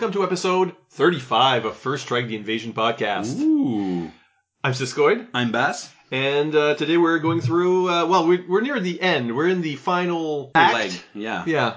welcome to episode 35 of First Strike the Invasion podcast. Ooh. I'm Siskoid, I'm Bass. and uh, today we're going through, uh, well, we're, we're near the end. We're in the final act. Leg. Yeah. Yeah.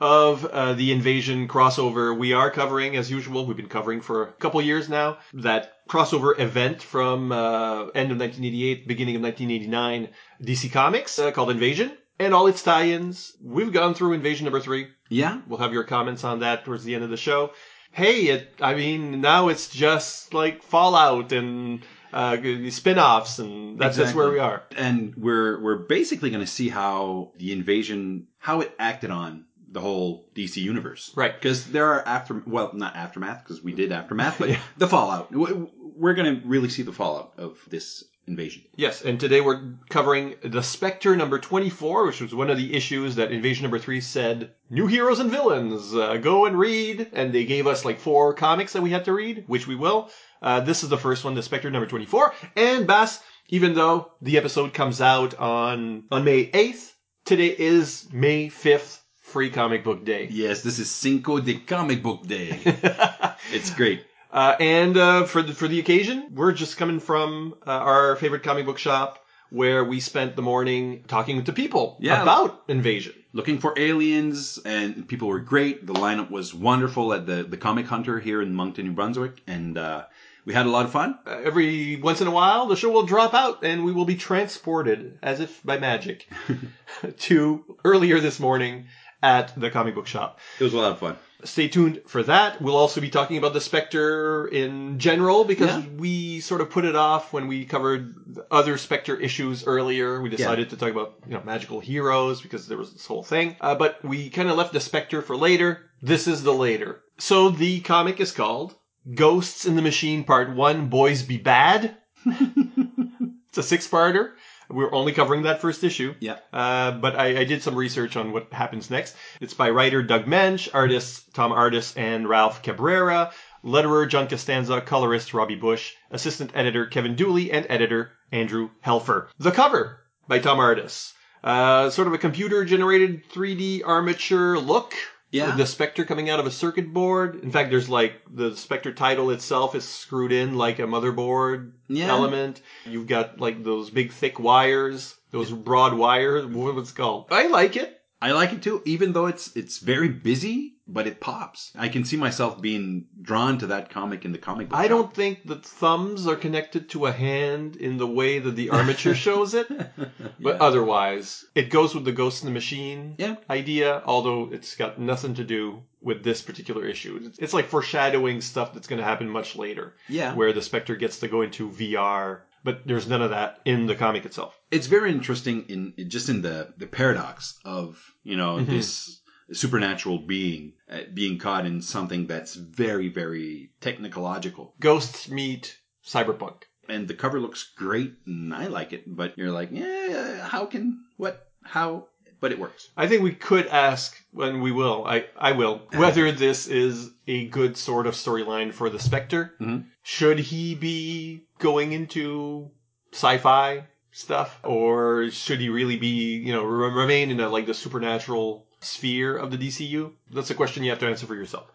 Of uh, the invasion crossover, we are covering, as usual, we've been covering for a couple years now, that crossover event from uh, end of 1988, beginning of 1989, DC Comics uh, called Invasion, and all its tie-ins. We've gone through Invasion number three. Yeah. We'll have your comments on that towards the end of the show. Hey, it, I mean, now it's just like Fallout and uh, spin-offs, and that's, that's where we are. And we're we're basically going to see how the invasion how it acted on the whole DC universe. Right. Because there are after well not aftermath because we did aftermath, but Yeah. the fallout. We're going to really see the fallout of this invasion. Yes, and today we're covering the Spectre number 24, which was one of the issues that Invasion number 3 said, new heroes and villains, uh, go and read. And they gave us like four comics that we had to read, which we will. Uh, this is the first one, the Spectre number 24. And Bass, even though the episode comes out on, on May 8th, today is May 5th, free comic book day. Yes, this is Cinco de Comic Book Day. it's great. Uh, and uh, for the for the occasion, we're just coming from uh, our favorite comic book shop where we spent the morning talking to people Yeah. about Invasion. looking for aliens and people were great the lineup was wonderful at the, the comic hunter here in moncton new brunswick and uh, we had a lot of fun Uh, every once in a while, the show will drop out and we will be transported, as if by magic, to earlier this morning at the comic book shop. it was a lot of fun Stay tuned for that. We'll also be talking about the Spectre in general because Yeah. we sort of put it off when we covered other Spectre issues earlier. We decided to talk about you know magical heroes because there was this whole thing, uh, but we kind of left the Spectre for later. This is the later. So the comic is called Ghosts in the Machine Part One: Boys Be Bad. it's a six-parter. We're only covering that first issue. yeah Uh, but I, I did some research on what happens next. It's by writer Doug Moench, artists Tom Artis and Ralph Cabrera, letterer John Costanza, colorist Robbie Busch, assistant editor Kevin Dooley, and editor Andrew Helfer. The cover by Tom Artis. Uh, sort of a computer generated 3D armature look. Yeah. The Spectre coming out of a circuit board. In fact, there's like the Spectre title itself is screwed in like a motherboard Yeah. element. You've got like those big thick wires, those broad wires. What was it called? I like it. i like it too even though it's it's very busy but it pops i can see myself being drawn to that comic in the comic book I shop. don't think the thumbs are connected to a hand in the way that the armature shows it, but Yeah. otherwise, it goes with the Ghost in the Machine Yeah. idea, although it's got nothing to do with this particular issue. It's- like foreshadowing stuff that's going to happen much later, yeah where the Spectre gets to go into VR, but there's none of that in the comic itself. it's very interesting in just in the the paradox of you know Mhm. this supernatural being uh, being caught in something that's very very technological Ghosts meet cyberpunk. and the cover looks great and i like it but you're like yeah how can what how but it works I think we could ask, and we will, I, I will, whether this is a good sort of storyline for the Spectre. Mhm. Should he be going into sci-fi stuff, or should he really be, you know, remain in a, like the supernatural sphere of the DCU? That's a question you have to answer for yourself.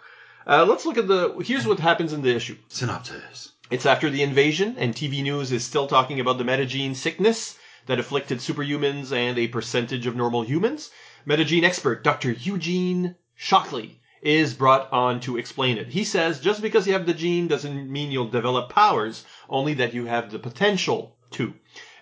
Uh, let's look at the. Here's what happens in the issue. synopsis It's after the invasion, and TV news is still talking about the metagene sickness that afflicted superhumans and a percentage of normal humans. Metagene expert Dr. Eugene Shockley is brought on to explain it. He says just because you have the gene doesn't mean you'll develop powers, only that you have the potential to.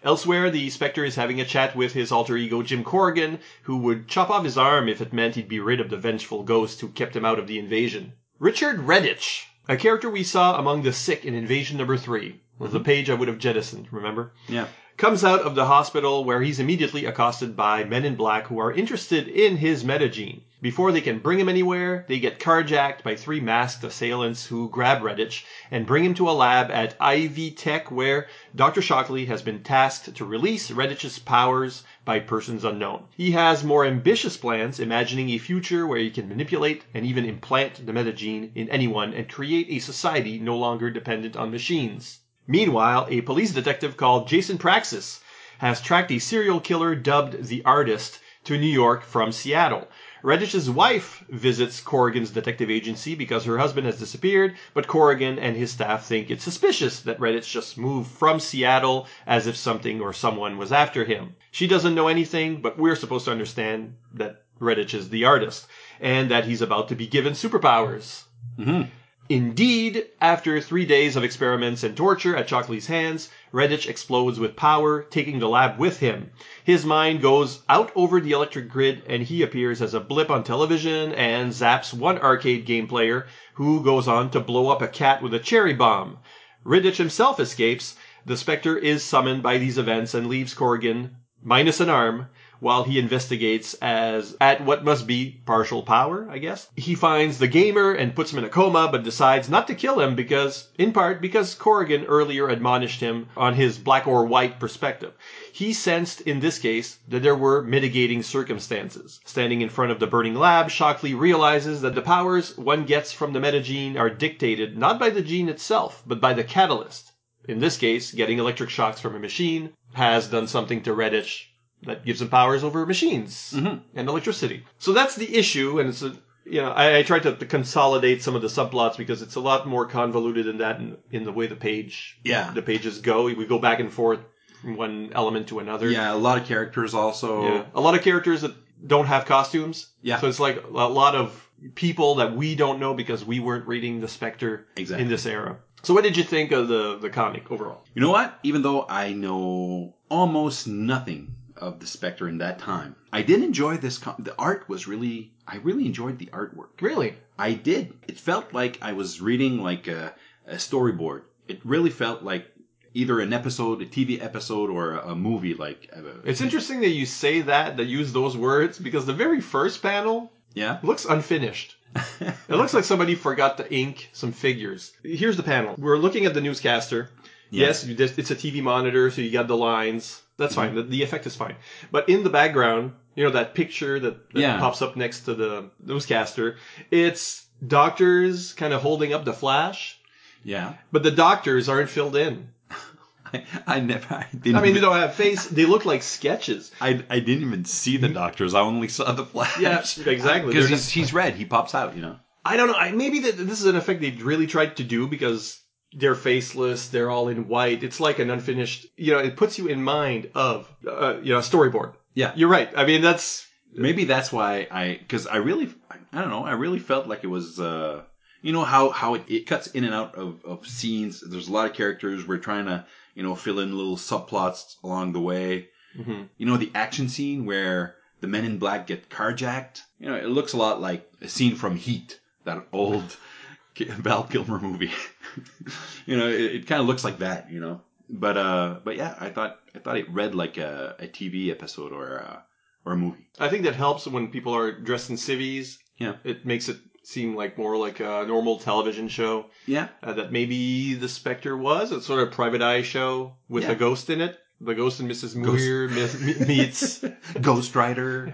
Elsewhere, the Spectre is having a chat with his alter ego Jim Corrigan, who would chop off his arm if it meant he'd be rid of the vengeful ghost who kept him out of the invasion. Richard Redditch, a character we saw among the sick in Invasion number 3, was the mm-hmm. page I would have jettisoned, remember? yeah comes out of the hospital where he's immediately accosted by men in black who are interested in his metagene. Before they can bring him anywhere, they get carjacked by three masked assailants who grab Redditch and bring him to a lab at Ivy Tech where Dr. Shockley has been tasked to release Redditch's powers by persons unknown. He has more ambitious plans, imagining a future where he can manipulate and even implant the metagene in anyone and create a society no longer dependent on machines. Meanwhile, a police detective called Jason Praxis has tracked a serial killer dubbed the Artist to New York from Seattle. Redditch's wife visits Corrigan's detective agency because her husband has disappeared, but Corrigan and his staff think it's suspicious that Redditch just moved from Seattle as if something or someone was after him. She doesn't know anything, but we're supposed to understand that Redditch is the artist and that he's about to be given superpowers. Mhm. Indeed, after three days of experiments and torture at Shockley's hands, Redditch explodes with power, taking the lab with him. His mind goes out over the electric grid and he appears as a blip on television and zaps one arcade game player who goes on to blow up a cat with a cherry bomb. Redditch himself escapes. The Spectre is summoned by these events and leaves Corrigan, minus an arm, while he investigates as at what must be partial power, I guess. He finds the gamer and puts him in a coma, but decides not to kill him because, in part, because Corrigan earlier admonished him on his black or white perspective. He sensed in this case that there were mitigating circumstances. Standing in front of the burning lab, Shockley realizes that the powers one gets from the metagene are dictated not by the gene itself, but by the catalyst. In this case, getting electric shocks from a machine has done something to Redditch that gives him powers over machines Mhm. and electricity. So that's the issue, and it's a you know I, I tried to, to consolidate some of the subplots because it's a lot more convoluted than that in, in the way the page Yeah. the pages go. We go back and forth from one element to another. Yeah, a lot of characters also. Yeah. A lot of characters that don't have costumes. Yeah. So it's like a lot of people that we don't know because we weren't reading the Spectre Exactly. in this era. So what did you think of the the comic overall? You know what? Even though I know almost nothing of the Spectre in that time, I did enjoy this. Com- the art was really, I really enjoyed the artwork. Really? I did. It felt like I was reading like a, a storyboard. It really felt like either an episode, a TV episode, or a, a movie. Like, uh, It's interesting that you say that, that use those words, because the very first panel yeah, looks unfinished. It looks like somebody forgot to ink some figures. Here's the panel. We're looking at the newscaster. Yeah. Yes, just, it's a TV monitor, so you got the lines. That's mm-hmm. fine. The, the effect is fine. But in the background, you know, that picture that, that Yeah. pops up next to the newscaster, it's doctors kind of holding up the flash, yeah. but the doctors aren't filled in. I, I never. I didn't. I mean, they don't have face. They look like sketches. I, I didn't even see the doctors. I only saw the flash. Yeah, exactly. Because he's, he's red. He pops out. You know. I don't know. I, maybe that this is an effect they really tried to do because they're faceless. They're all in white. It's like an unfinished. You know, it puts you in mind of uh, you know a storyboard. Yeah. You're right. I mean, that's Maybe that's why I, because I really, I don't know, I really felt like it was, uh, you know how how it, it cuts in and out of, of scenes. There's a lot of characters. We're trying to, you know, fill in little subplots along the way. Mhm. You know, the action scene where the men in black get carjacked. You know, it looks a lot like a scene from Heat, that old Val Kilmer movie. you know, it, it kind of looks like that. You know, but uh, but yeah, I thought I thought it read like a, a TV episode or a, or a movie. I think that helps when people are dressed in civvies. Yeah. It makes it seem like more like a normal television show Yeah. uh, that maybe the Spectre was. It's sort of a private eye show with Yeah. a ghost in it. The ghost and Mrs. Ghost. Muir me- meets. Ghost Rider.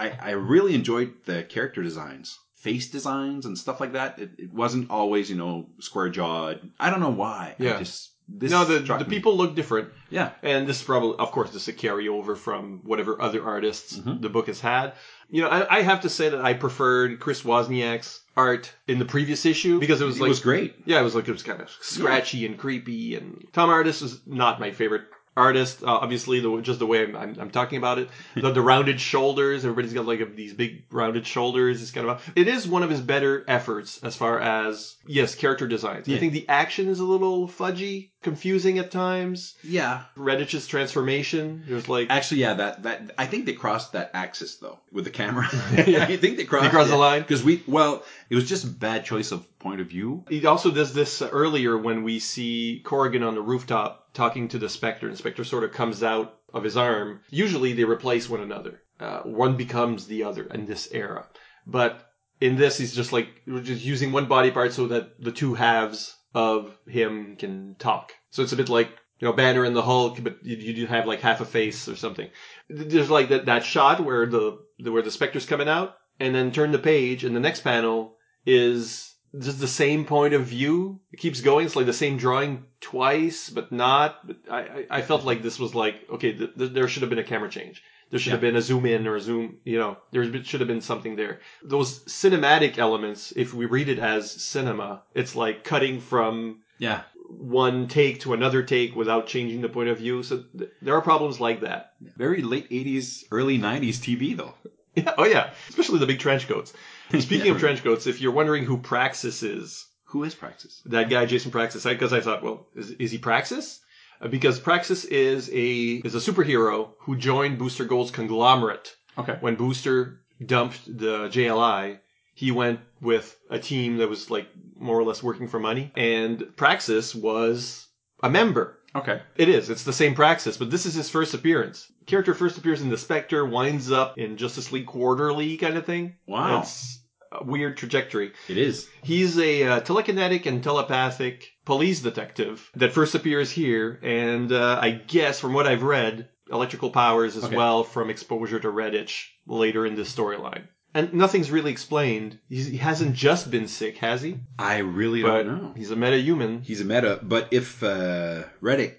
I, I really enjoyed the character designs, face designs, and stuff like that. It, it wasn't always, you know, square jawed. I don't know why. I Yeah. just this no, the, the me. people look different. Yeah, And this is probably, of course, this is a carryover from whatever other artists Mhm. the book has had. You know, I, I have to say that I preferred Chris Wozniak's art in the previous issue because it was like. it was great. yeah, it was like it was kind of scratchy and creepy. And Tom Artis is not my favorite artist. Uh, obviously, the just the way I'm, I'm, I'm talking about it, the, the rounded shoulders. Everybody's got like these big rounded shoulders. It's kind of a, it is one of his better efforts as far as yes, character designs. I Yeah. think the action is a little fudgy, confusing at times. Yeah. Redditch's transformation. There's like Actually, yeah, that that I think they crossed that axis though with the camera. Yeah. I think they crossed. They crossed the line? because we well, it was just a bad choice of point of view. he also does this earlier when we see Corrigan on the rooftop talking to the Spectre, and Spectre sort of comes out of his arm. Usually they replace one another. Uh, one becomes the other in this era, but in this he's just like we're just using one body part so that the two halves of him can talk. So it's a bit like you know Banner and the Hulk, but you, do have like half a face or something. There's like that that shot where the, where the Spectre's coming out, and then turn the page, and the next panel is just the same point of view. It keeps going. It's like the same drawing twice, but not. But I, I, felt like this was like okay. Th- there should have been a camera change. There should Yeah. have been a zoom in or a zoom, you know, there should have been something there. Those cinematic elements, if we read it as cinema, it's like cutting from Yeah. one take to another take without changing the point of view. So th- there are problems like that. Very late 80s, early 90s TV, though. Yeah, oh yeah, especially the big trench coats. Speaking of trench coats, if you're wondering who Praxis is, Who is Praxis? that guy Jason Praxis, because I, thought, well, is, is he Praxis? Because Praxis is a is a superhero who joined Booster Gold's conglomerate Okay. when Booster dumped the JLI. He went with a team that was like more or less working for money, and Praxis was a member. Okay. It is. It's the same Praxis, but this is his first appearance. Character first appears in the Spectre, winds up in Justice League Quarterly kind of thing. Wow. It's weird trajectory. It is. He's a uh, telekinetic and telepathic police detective that first appears here, and uh, I guess from what I've read, electrical powers as Okay. well from exposure to Redditch later in this storyline. And nothing's really explained. He's, he hasn't just been sick, has he? I really But don't know. he's a meta-human. He's a meta, but if uh, Reddit,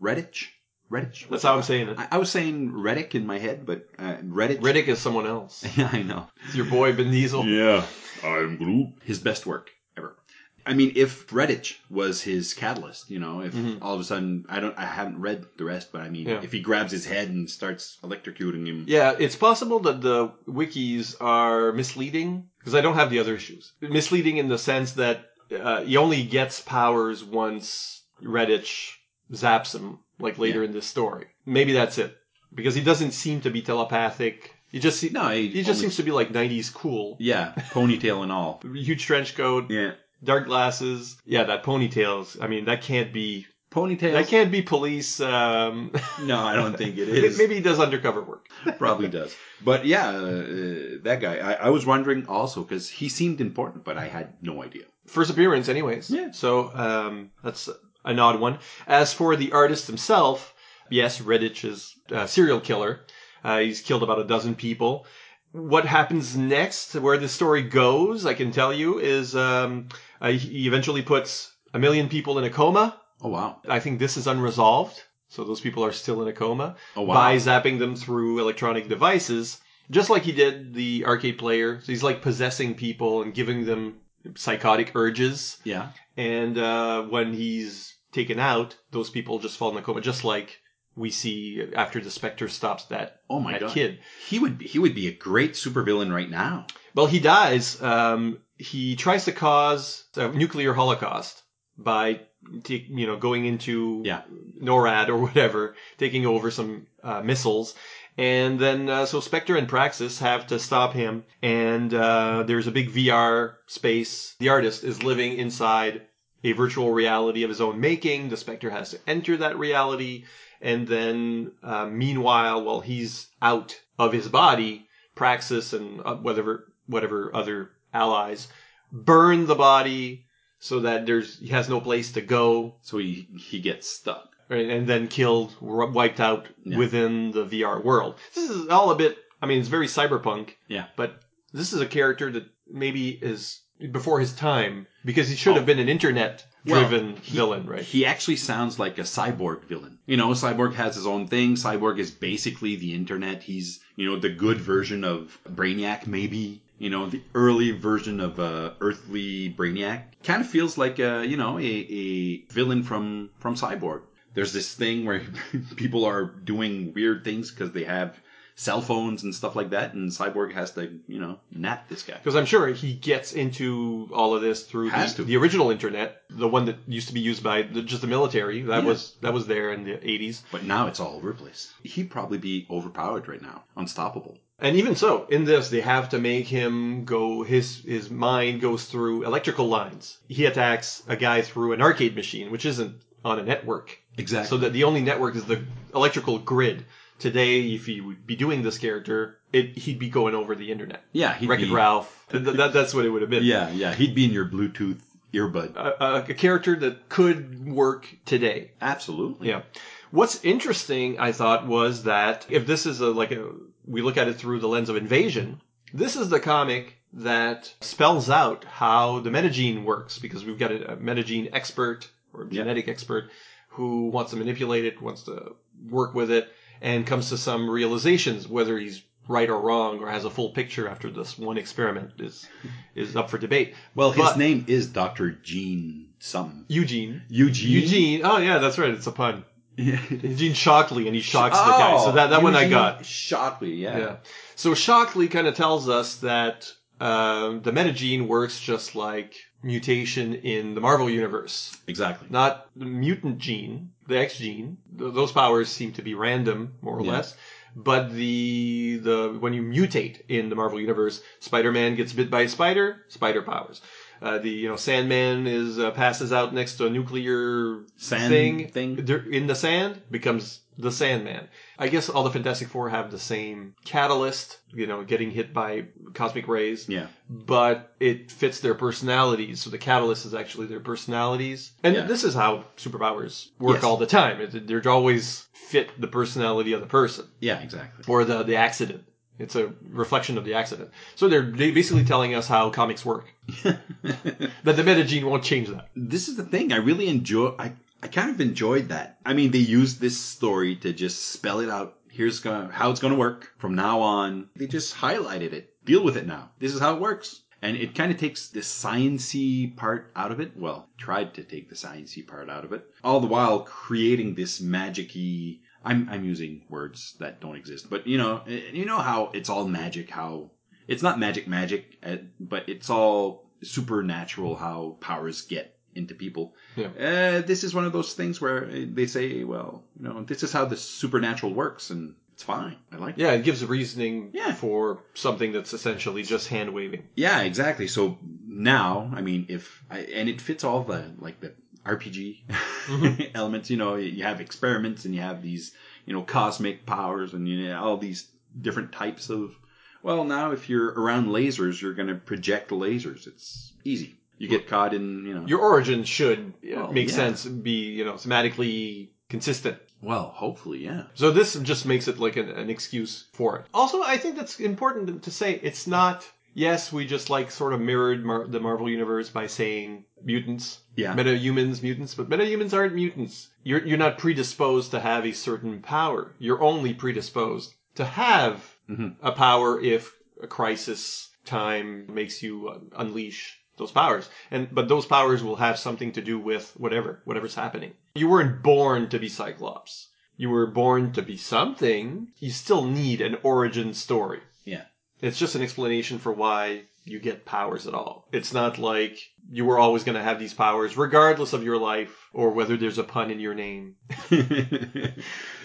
Redditch, Redditch. That's how I'm saying it. I, I was saying Reddick in my head, but uh, Reddit. Riddick is someone else. Yeah, I know. It's your boy Vin Diesel. Yeah, I'm Groot. His best work ever. I mean, if Redditch was his catalyst, you know, if Mhm. all of a sudden I don't, I haven't read the rest, but I mean, Yeah. if he grabs his head and starts electrocuting him, Yeah, it's possible that the wikis are misleading because I don't have the other issues. Misleading in the sense that uh, he only gets powers once Redditch zaps him, like later in this story. Maybe that's it because he doesn't seem to be telepathic. He just se- no, he, he just only- seems to be like '90s cool. yeah, ponytail and all. Huge trench coat, Yeah, dark glasses. Yeah, that ponytails. I mean, that can't be ponytail. that can't be police. Um, No, I don't think it is. maybe he does undercover work. Probably does. But yeah, uh, that guy. I, I was wondering also because he seemed important, but I had no idea. First appearance, anyways. Yeah. So um, that's an odd one. As for the artist himself, yes, Redditch is a serial killer. Uh, he's killed about a dozen people. What happens next, where the story goes, I can tell you, is um, uh, he eventually puts a million people in a coma. Oh wow! I think this is unresolved. So those people are still in a coma Oh wow! by zapping them through electronic devices, just like he did the arcade player. So he's like possessing people and giving them psychotic urges. yeah. And uh, when he's taken out, those people just fall in a coma, just like we see after the Spectre stops that, Oh my that god! kid. He would be, he would be a great supervillain right now. Well, he dies. Um, he tries to cause a nuclear holocaust by, take, you know, going into Yeah. NORAD or whatever, taking over some uh, missiles. And then, uh, so Spectre and Praxis have to stop him. And uh, there's a big VR space. The artist is living inside a virtual reality of his own making. The Spectre has to enter that reality. And then, uh, meanwhile, while he's out of his body, Praxis and uh, whatever whatever other allies burn the body so that there's he has no place to go So he he gets stuck. right, and then killed, wiped out Yeah. within the VR world. This is all a bit. I mean, it's very cyberpunk. Yeah. But this is a character that maybe is before his time because he should have Oh. been an internet-driven Well, villain, right? He actually sounds like a cyborg villain. You know, cyborg has his own thing. Cyborg is basically the internet. He's you know the good version of Brainiac, maybe. You know, the early version of uh, earthly Brainiac. Kind of feels like a you know a, a villain from from Cyborg. There's this thing where people are doing weird things because they have cell phones and stuff like that, and Cyborg has to you know nap this guy. Because I'm sure he gets into all of this through Has the, to. the original internet, the one that used to be used by the, just the military. That Yeah. was that was there in the 80s. But now it's all over the place. He'd probably be overpowered right now, unstoppable. And even so, in this, they have to make him go. His his mind goes through electrical lines. He attacks a guy through an arcade machine, which isn't on a network. Exactly. So that the only network is the electrical grid. Today, if he would be doing this character, it he'd be going over the internet. yeah, he'd Wreck-It be, Ralph. Th- th- that's what it would have been. Yeah, yeah, he'd be in your Bluetooth earbud. A, a, character that could work today. Absolutely. Yeah. What's interesting, I thought, was that if this is a like a we look at it through the lens of invasion, this is the comic that spells out how the metagene works because we've got a, a metagene expert or genetic expert who wants to manipulate it, wants to work with it, and comes to some realizations. Whether he's right or wrong or has a full picture after this one experiment is is up for debate. Well, his But- name is Dr. Gene something. Eugene. Eugene. Eugene. Oh yeah, that's right. It's a pun. Yeah. Eugene Shockley, and he shocks the guy. So that, that one I Oh, got. Shockley, yeah. Yeah. So Shockley kind of tells us that um, the metagene works just like mutation in the Marvel universe, Exactly. not the mutant gene, the X gene. Th- those powers seem to be random, more or Yeah. less. But the the when you mutate in the Marvel universe, Spider-Man gets bit by a spider, spider powers. Uh, the you know Sandman is uh, passes out next to a nuclear Sand thing, thing? In the sand becomes the Sandman. I guess all the Fantastic Four have the same catalyst, you know, getting hit by cosmic rays, Yeah. but it fits their personalities. So the catalyst is actually their personalities, and Yeah. this is how superpowers work Yes. all the time. It- They're always fit the personality of the person Yeah, exactly. or the the accident. It's a reflection of the accident. So they're basically telling us how comics work. That the metagene won't change that. this is the thing. I really enjoy. I I kind of enjoyed that. I mean, they used this story to just spell it out. Here's gonna, how it's going to work from now on. They just highlighted it. Deal with it now. This is how it works. And it kind of takes the sciency part out of it. Well, tried to take the sciency part out of it. All the while creating this magic-y. I'm I'm using words that don't exist, but you know, eh, you know how it's all magic. How it's not magic magic, eh, but it's all supernatural. How powers get into people. Yeah. Uh, this is one of those things where uh, they say, well, you know, this is how the supernatural works, and it's fine. I like. it. Yeah, it gives a reasoning Yeah. for something that's essentially just hand waving. Yeah, exactly. So now, I mean, if I, and it fits all the like the RPG elements. You know, you have experiments and you have these, you know, cosmic powers and you know all these different types of. Well, now if you're around lasers, you're going to project lasers. It's easy. You get caught in, you know. Your origin should uh, Well, make yeah. sense, be you know thematically consistent. well, hopefully, yeah. So this just makes it like an, an excuse for it. Also, I think that's important to say. It's not. Yes, we just like sort of mirrored Mar- the Marvel universe by saying mutants, Yeah. metahumans, mutants, but metahumans aren't mutants. You're you're not predisposed to have a certain power. You're only predisposed to have Mhm. a power if a crisis time makes you uh, unleash those powers. And but those powers will have something to do with whatever whatever's happening. You weren't born to be Cyclops. You were born to be something. You still need an origin story. Yeah. It's just an explanation for why you get powers at all. It's not like you were always going to have these powers regardless of your life or whether there's a pun in your name.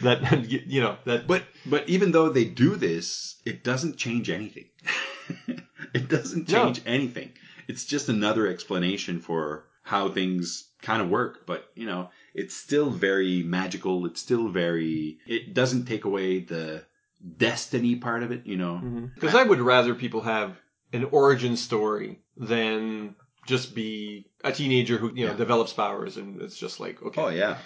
That you know, that But but even though they do this, it doesn't change anything. it doesn't No. change anything. It's just another explanation for how things kind of work. But you know, it's still very magical. It's still very. It doesn't take away the destiny part of it. You know. Mm-hmm. Because I would rather people have an origin story than just be a teenager who you know Yeah. develops powers and it's just like okay. Oh yeah.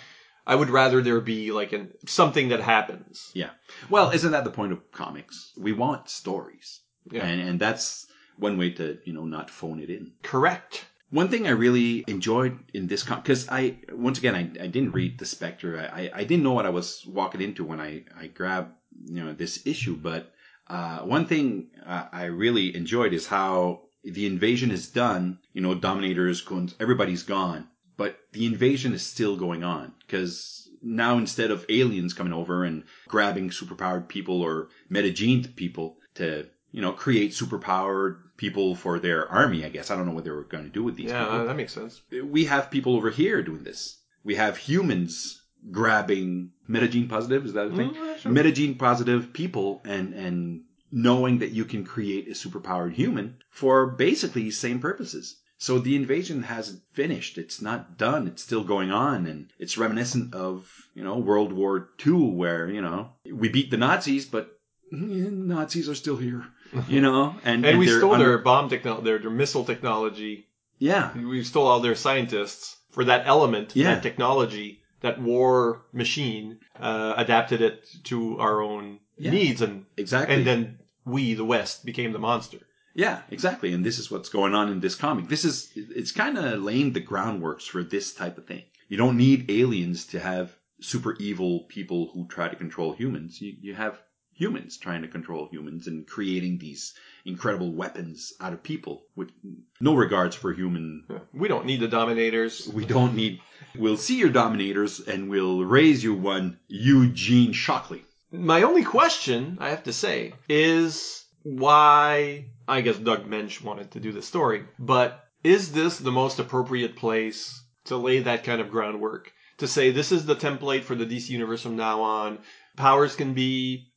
I would rather there be like an something that happens. Yeah. Well, isn't that the point of comics? We want stories, Yeah. and and that's one way to you know not phone it in. Correct. One thing I really enjoyed in this comic, because I once again I, I didn't read the Spectre. I, I didn't know what I was walking into when I I grabbed you know this issue. But uh, one thing uh, I really enjoyed is how the invasion is done. You know, Dominators, Khunds, everybody's gone, but the invasion is still going on because now instead of aliens coming over and grabbing superpowered people or metagened people to you know create superpowered people for their army, I guess I don't know what they were going to do with these Yeah, people that makes sense. we have people over here doing this. We have humans grabbing metagene positive. Is that a thing? Mm, yeah, sure. Metagene positive people and and knowing that you can create a superpowered human for basically the same purposes. So the invasion hasn't finished. It's not done. It's still going on, and it's reminiscent of you know World War II, where you know we beat the Nazis, but Nazis are still here. You know, and And, we stole their bomb technology, their, their missile technology. yeah We stole all their scientists for that element, Yeah. that technology, that war machine, uh, adapted it to our own Yeah. needs, and exactly. and then we, the West, became the monster. Yeah, exactly. And this is what's going on in this comic. This is it's kind of laying the groundworks for this type of thing. You don't need aliens to have super evil people who try to control humans. You, you have humans trying to control humans and creating these incredible weapons out of people with no regards for human. We don't need the Dominators. We don't need. We'll see your dominators and we'll raise you one, Eugene Shockley. My only question, I have to say, is why I guess Doug Moench wanted to do the story, but is this the most appropriate place to lay that kind of groundwork? To say this is the template for the DC universe from now on. Powers can be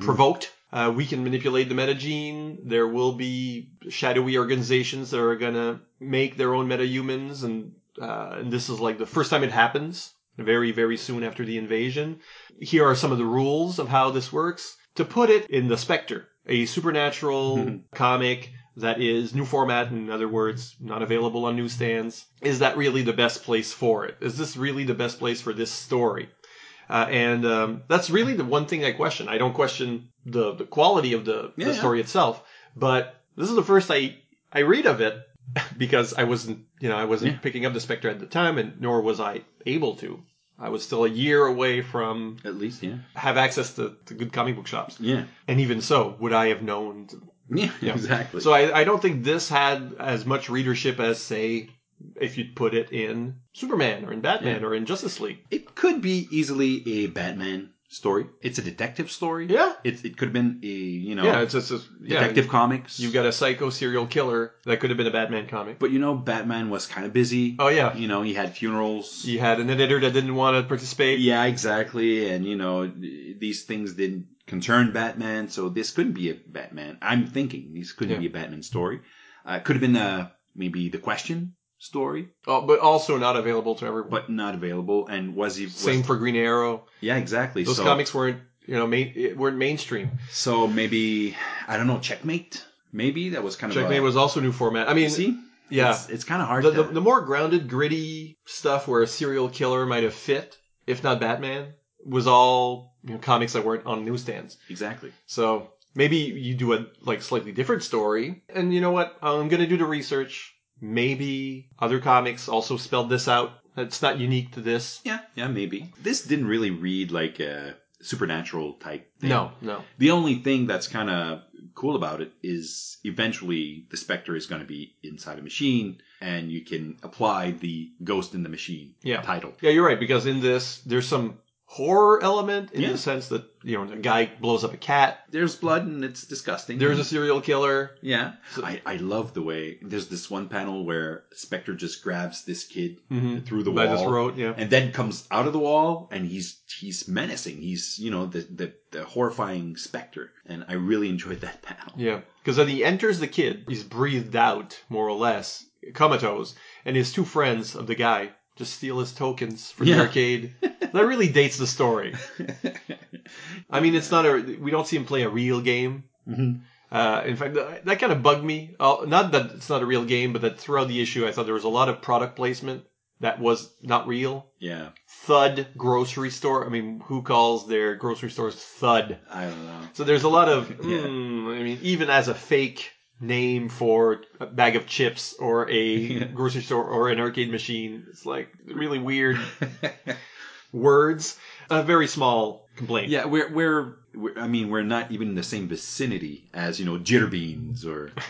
provoked. Uh, we can manipulate the metagene. There will be shadowy organizations that are gonna make their own metahumans, and uh, and this is like the first time it happens. Very very soon after the invasion. Here are some of the rules of how this works. To put it in the Spectre, a supernatural comic that is new format, in other words, not available on newsstands. Is that really the best place for it? Is this really the best place for this story? Uh, and um, that's really the one thing I question. I don't question the, the quality of the, Yeah, the yeah. story itself, but this is the first I I read of it because I wasn't you know I wasn't Yeah. picking up the Spectre at the time, and nor was I able to. I was still a year away from At least, yeah. have access to, to good comic book shops, Yeah. and even so, would I have known? To, Yeah, Yeah. exactly. so I, I don't think this had as much readership as say if you'd put it in Superman or in Batman or in Justice League. it could be easily a Batman story. It's a detective story. Yeah. It, it could have been a, you know, Yeah, it's just a, yeah, detective comics. You've got a psycho serial killer that could have been a Batman comic. But you know, Batman was kind of busy. Oh yeah, You know, he had funerals. He had an editor that didn't want to participate. Yeah, exactly. And you know, these things didn't concern Batman, so this couldn't be a Batman. I'm thinking this couldn't Yeah. be a Batman story. Uh, it could have been uh maybe the Question story, Oh, but also not available to everyone. but not available. And was he? Was, Same for Green Arrow. Yeah, exactly. Those so, comics weren't you know main, weren't mainstream. So maybe I don't know. Checkmate. Maybe that was kind of Checkmate a, was also new format. I mean, See, yeah, it's, it's kind of hard. the, to, the, the more grounded, gritty stuff where a serial killer might have fit, if not Batman, was all you know, comics that weren't on newsstands. exactly. So maybe you do a like slightly different story. And you know what? I'm gonna do the research. Maybe other comics also spelled this out. It's not unique to this. Yeah, yeah, maybe. This didn't really read like a supernatural type thing. No, no. The only thing that's kind of cool about it is eventually the Spectre is going to be inside a machine and you can apply the Ghost in the Machine Yeah. title. Yeah, you're right, because in this there's some horror element in Yeah. the sense that, you know, the guy blows up a cat. There's blood and it's disgusting. There's a serial killer. Yeah. I, I love the way there's this one panel where Spectre just grabs this kid Mhm. through the By wall. the throat, yeah. and then comes out of the wall and he's he's menacing. He's you know the the, the horrifying specter, and I really enjoyed that panel. Yeah, because when he enters the kid, he's breathed out, more or less, comatose, and his two friends of the guy just steal his tokens from Yeah. the arcade. that really dates the story. I mean, it's not a. We don't see him play a real game. Mhm. Uh, in fact, that, that kind of bugged me. Uh, not that it's not a real game, but that throughout the issue, I thought there was a lot of product placement that was not real. Yeah, Thud grocery store. I mean, who calls their grocery stores Thud? I don't know. So there's a lot of, Yeah. mm, I mean, even as a fake name for a bag of chips or a grocery store or an arcade machine, it's like really weird words. A very small complaint. yeah, we're, we're we're I mean we're not even in the same vicinity as you know Jitterbeans or.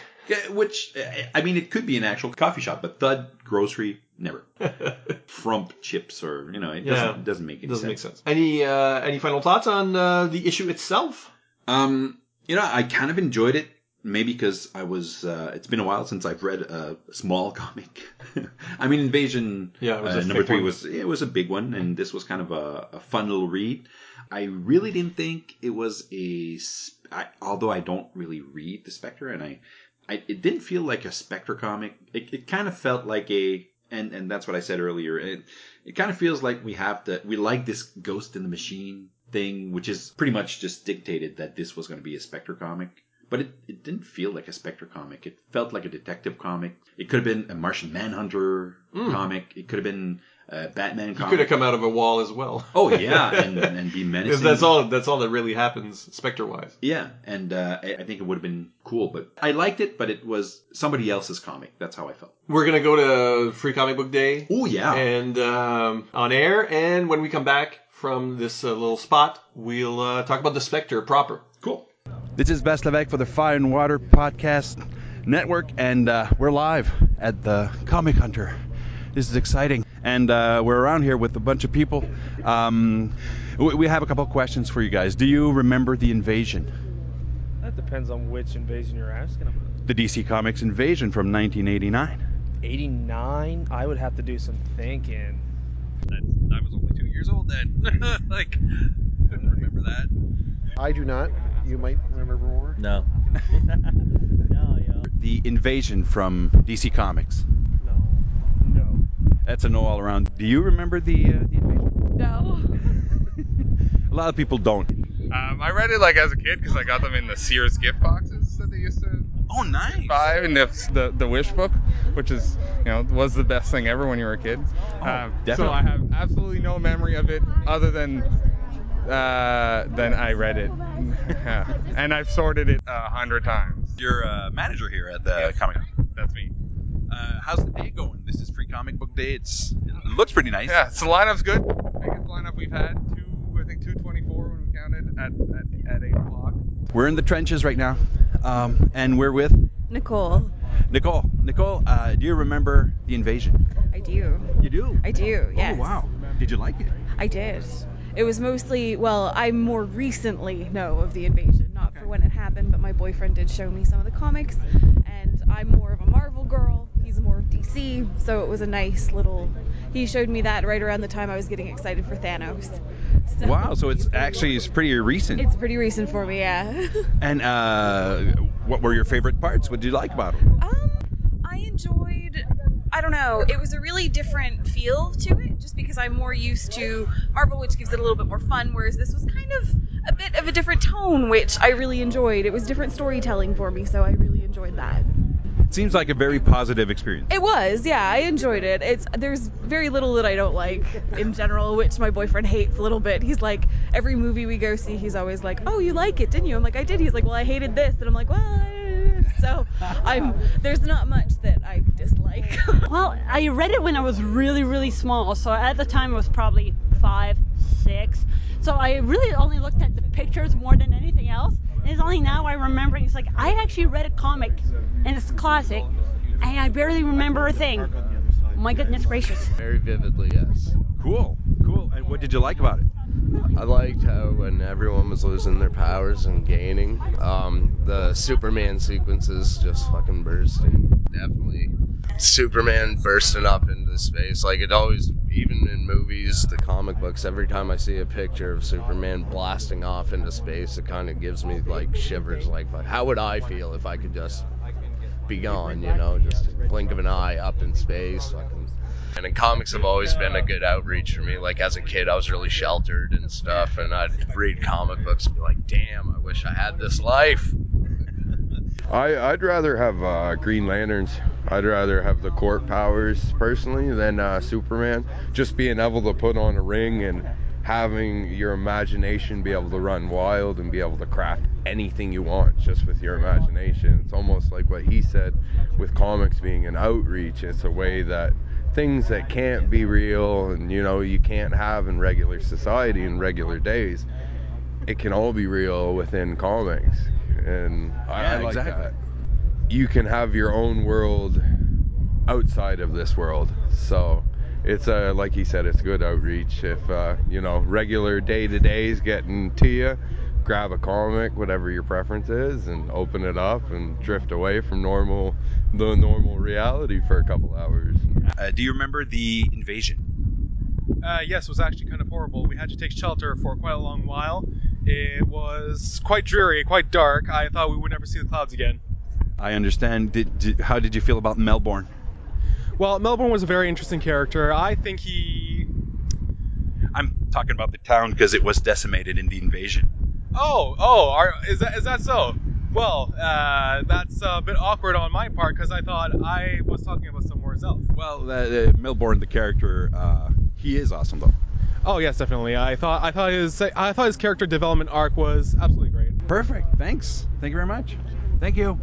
Which I mean, it could be an actual coffee shop, but Thud grocery never. Frump chips or you know, it doesn't doesn't make any Doesn't sense. make sense. Any uh, any final thoughts on uh, the issue itself? Um, you know, I kind of enjoyed it. Maybe because I was. Uh, it's been a while since I've read a small comic. I mean, Invasion. Yeah, uh, number three one. was it was a big one, and this was kind of a, a fun little read. I really didn't think it was a. although I don't really read the Spectre, and I, I it didn't feel like a Spectre comic. It, it kind of felt like a. And, and that's what I said earlier. It, it kind of feels like we have to. We like this Ghost in the Machine thing, which is pretty much just dictated that this was going to be a Spectre comic. But it, it didn't feel like a Spectre comic. It felt like a detective comic. It could have been a Martian Manhunter Mm. comic. It could have been uh, Batman He could have come out of a wall as well. Oh yeah, and, and be menacing. That's all. That's all that really happens, Spectre wise. Yeah, and uh, I, I think it would have been cool, but I liked it, but it was somebody else's comic. That's how I felt. We're gonna go to Free Comic Book Day Oh yeah, and um, on air, and when we come back from this uh, little spot, we'll uh, talk about the Spectre proper. cool. This is Bass Levesque for the Fire and Water Podcast Network, and uh, we're live at the Comic Hunter. This is exciting, and uh, we're around here with a bunch of people. Um, we we have a couple of questions for you guys. Do you remember the invasion, That depends on which invasion you're asking about. the DC Comics invasion from 1989? 89, I would have to do some thinking. I was only two years old then. like, couldn't remember that. I do not. You might remember more. No. no, yeah. The invasion from DC Comics. No. No. That's a no all around. Do you remember the, uh, the invasion? No. A lot of people don't. Um, I read it like as a kid because I got them in the Sears gift boxes that they used to Oh, nice. buy, and the, the the Wish book, which is you know was the best thing ever when you were a kid. um, so Oh, definitely. I have absolutely no memory of it other than uh, than I read it, Yeah. and I've sorted it a hundred times. You're a manager here at the Yes. Comic Con. That's me. Uh, how's the day going? This is Free Comic Book Day. It's it looks pretty nice. Yeah, so the lineup's good. Biggest lineup we've had. Two, I think 224 when we counted at at, at eight o'clock. We're in the trenches right now, um, and we're with Nicole. Nicole. Nicole, uh, do you remember the invasion? I do. You do. I do, yes. Oh wow. Did you like it? I did. It was mostly, well, I more recently know of the invasion, not for when it happened, but my boyfriend did show me some of the comics, and I'm more of a Marvel girl. He's more of DC, so it was a nice little. He showed me that right around the time I was getting excited for Thanos. So- Wow. So it's actually it's pretty recent. It's pretty recent for me, yeah. and uh, what were your favorite parts? What did you like about it? Um, I enjoyed. I don't know. It was a really different feel to it, just because I'm more used to Marvel, which gives it a little bit more fun, whereas this was kind of a bit of a different tone, which I really enjoyed. It was different storytelling for me, so I really enjoyed that. It Seems like a very positive experience. It was, yeah, I enjoyed it. It's there's very little that I don't like in general, which my boyfriend hates a little bit. He's like every movie we go see, he's always like, "Oh, you like it, didn't you?" I'm like, "I did." He's like, "Well, I hated this," and I'm like, "Well," I-" so I'm there's not much that I dislike. Well, I read it when I was really, really small. So at the time, I was probably five, six. So I really only looked at the pictures more than anything else. And it's only now I remember. It's like I actually read a comic, and it's a classic, and I barely remember a thing. My goodness gracious. Very vividly, yes. Cool. Cool. And what did you like about it? I liked how when everyone was losing their powers and gaining, um, the Superman sequences just fucking bursting. Definitely. Superman bursting up into space. Like it always, even in movies, the comic books, every time I see a picture of Superman blasting off into space, it kind of gives me like shivers. Like, how would I feel if I could just be gone, you know, just blink of an eye up in space? Fucking and in comics have always been a good outreach for me. Like as a kid, I was really sheltered and stuff, and I'd read comic books and be like, "Damn, I wish I had this life." I, I'd rather have uh, Green Lanterns. I'd rather have the court powers personally than uh, Superman. Just being able to put on a ring and having your imagination be able to run wild and be able to craft anything you want just with your imagination. It's almost like what he said with comics being an outreach. It's a way that things that can't be real and you know you can't have in regular society in regular days, it can all be real within comics. And I, Yeah, I like exactly. that. You can have your own world outside of this world. So it's a like he said, it's good outreach. If uh, you know regular day to days getting to you, grab a comic, whatever your preference is, and open it up and drift away from normal the normal reality for a couple hours. Uh, do you remember the invasion? Uh, yes, it was actually kind of horrible. We had to take shelter for quite a long while. It was quite dreary, quite dark. I thought we would never see the clouds again. I understand. Did, did how did you feel about Melbourne? Well, Melbourne was a very interesting character. I think he. I'm talking about the town because it was decimated in the invasion. Oh, oh, are, is that is that so? Well, uh, that's a bit awkward on my part because I thought I was talking about somewhere else. Well, uh, uh, Melbourne, the character, uh, He is awesome though. Oh yes, definitely. I thought I thought his I thought his character development arc was absolutely great. Perfect. Thanks. Thank you very much. Thank you.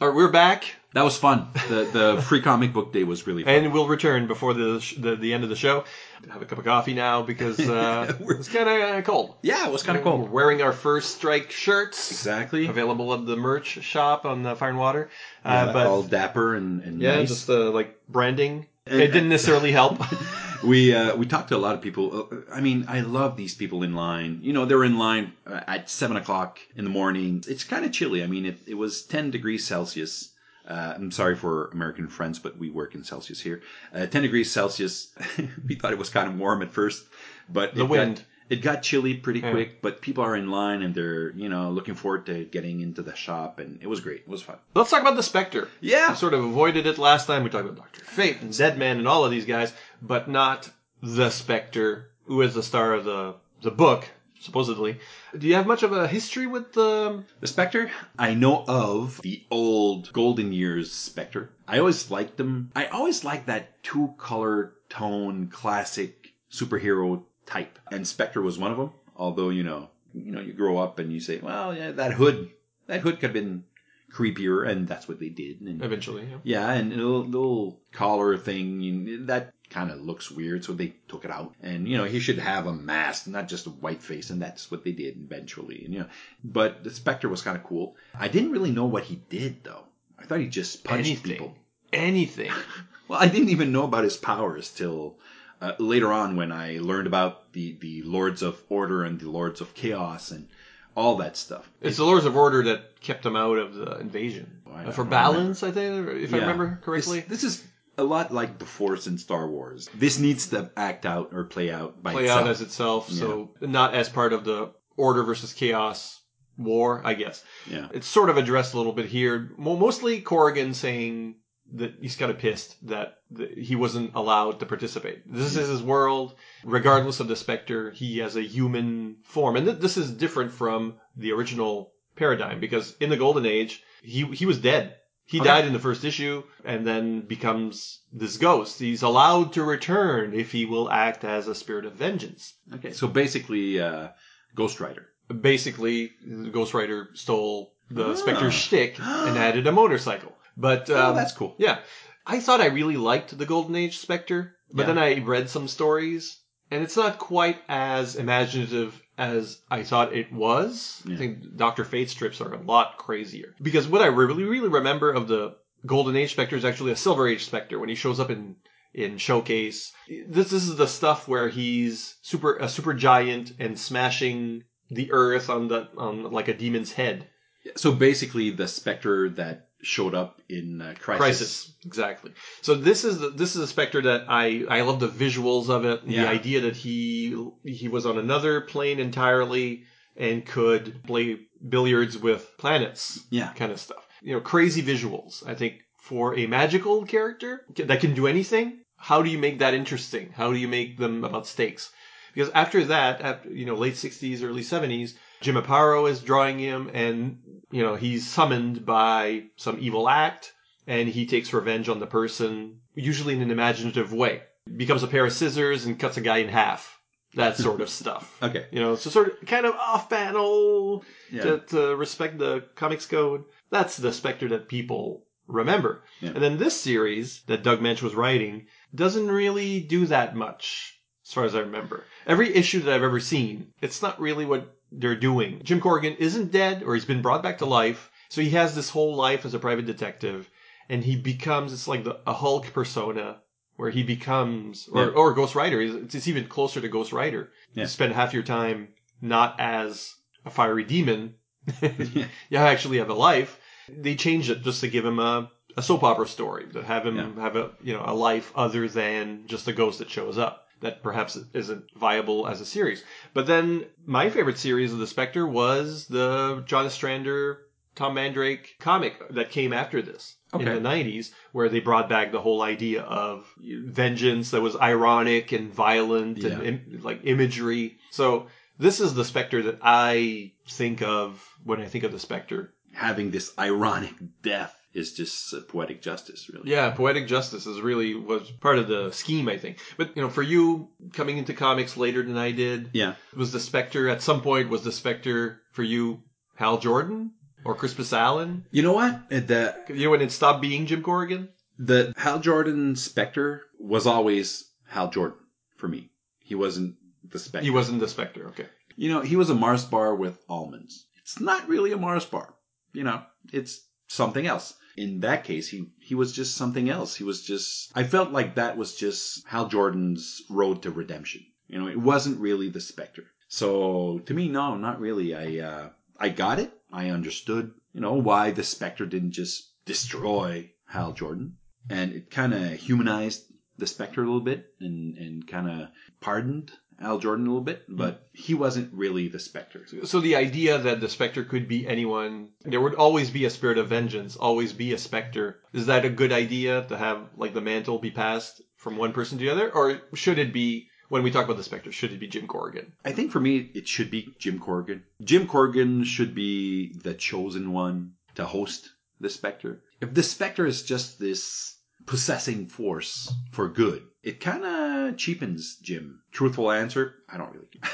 All right, we're back. That was fun. The the free comic book day was really fun. And we'll return before the sh- the, the end of the show. Have a cup of coffee now because uh, it's kind of cold. Yeah, it was kind of We're cold. wearing our first strike shirts. Exactly. Available at the merch shop on the Fire and Water. Yeah, uh, but all dapper and, and yeah, nice. just the like branding. It didn't necessarily help. we uh, we talked to a lot of people. Uh, I mean, I love these people in line. You know, they're in line uh, at seven o'clock in the morning. It's kind of chilly. I mean, it, it was ten degrees Celsius. Uh, I'm sorry for American friends, but we work in Celsius here. Uh, ten degrees Celsius. we thought it was kind of warm at first, but The wind. Got, it got chilly pretty Yeah. quick. But people are in line and they're you know looking forward to getting into the shop, and it was great. It was fun. Let's talk about the Spectre. Yeah. We sort of avoided it last time. We talked about Doctor Fate and Deadman and all of these guys, but not the Spectre, who is the star of the the book supposedly. Do you have much of a history with the? Um, the Spectre, I know of the old Golden Years Spectre. I always liked them. I always liked that two color tone classic superhero type. And Spectre was one of them. Although, you know, you know, you grow up and you say, well, yeah, that hood, that hood could have been creepier, and that's what they did. And, Eventually, yeah. yeah, and the little, little collar thing, that kind of looks weird, so they took it out. And, you know, he should have a mask, not just a white face, and that's what they did eventually. And, you know, but the Spectre was kind of cool. I didn't really know what he did, though. I thought he just punched Anything. people. Anything. Well, I didn't even know about his powers till uh, later on when I learned about the, the Lords of Order and the Lords of Chaos and all that stuff. It's the Lords of Order that kept them out of the invasion I Uh, for balance. I think, if I remember correctly. This, this is a lot like the Force in Star Wars. This needs to act out or play out by play itself. out as itself, so not as part of the order versus chaos war, I guess. Yeah. It's sort of addressed a little bit here. Mostly Corrigan saying that he's kind of pissed that he wasn't allowed to participate. This is his world. Regardless of the Spectre, he has a human form. And th- this is different from the original paradigm because in the Golden Age, he, he was dead. He Okay. died in the first issue and then becomes this ghost. He's allowed to return if he will act as a spirit of vengeance. Okay, so basically, uh, Ghost Rider. Basically, Ghost Rider stole the Ah. Spectre shtick and added a motorcycle. But Oh, um, that's cool. Yeah, I thought I really liked the Golden Age Spectre, but Yeah. then I read some stories, and it's not quite as imaginative as I thought it was. I think Doctor Fate strips are a lot crazier because what I really really remember of the Golden Age Spectre is actually a Silver Age Spectre when he shows up in in Showcase. This this is the stuff where he's super a super giant and smashing the earth on the on like a demon's head. So basically, the Spectre that showed up in uh, Crisis. Crisis, exactly. So this is the, this is a Spectre that I I love the visuals of it. Yeah. The idea that he he was on another plane entirely and could play billiards with planets. Yeah. kind of stuff. You know, crazy visuals. I think for a magical character that can do anything, how do you make that interesting? How do you make them about stakes? Because after that, at, you know, late 60s, early 70s, Jim Aparo is drawing him and, you know, he's summoned by some evil act and he takes revenge on the person, usually in an imaginative way. Becomes a pair of scissors and cuts a guy in half. That sort of stuff. Okay. You know, so sort of kind of off panel Yeah. to, to respect the comics code. That's the Spectre that people remember. Yeah. And then this series that Doug Moench was writing doesn't really do that much, as far as I remember. Every issue that I've ever seen, it's not really what they're doing. Jim Corrigan isn't dead, or he's been brought back to life, so he has this whole life as a private detective, and he becomes, it's like the, a Hulk persona, where he becomes, or, Yeah. or Ghost Rider, it's, it's even closer to Ghost Rider. Yeah. You spend half your time not as a fiery demon, you actually have a life. They changed it just to give him a, a soap opera story, to have him have a you know a life other than just a ghost that shows up. That perhaps isn't viable as a series. But then my favorite series of the Spectre was the John Ostrander, Tom Mandrake comic that came after this Okay. in the 90s, where they brought back the whole idea of vengeance that was ironic and violent Yeah. and im- like imagery. So this is the Spectre that I think of when I think of the Spectre. Having this ironic death is just uh, poetic justice, really. Yeah, poetic justice is really was part of the scheme, I think. But you know, for you coming into comics later than I did, Yeah. was the Spectre at some point was the Spectre for you Hal Jordan or Crispus Allen? You know what? The You know when it stopped being Jim Corrigan? the Hal Jordan Spectre was always Hal Jordan for me. He wasn't the Spectre. He wasn't the Spectre. Okay. You know, he was a Mars bar with almonds. It's not really a Mars bar. You know, it's something else. In that case, he, he was just something else. He was just, I felt like that was just Hal Jordan's road to redemption. You know, it wasn't really the Spectre. So to me, no, not really. I, uh, I got it. I understood, you know, why the Spectre didn't just destroy Hal Jordan. And it kind of humanized the Spectre a little bit and, and kind of pardoned Al Jordan a little bit, hmm. but he wasn't really the Spectre. So the idea that the Spectre could be anyone, there would always be a spirit of vengeance, always be a Spectre. Is that a good idea to have like the mantle be passed from one person to the other, or should it be when we talk about the Spectre, should it be Jim Corrigan? I think for me, it should be Jim Corrigan. Jim Corrigan should be the chosen one to host the Spectre. If the Spectre is just this possessing force for good, it kind of cheapens Jim. Truthful answer, I don't really care.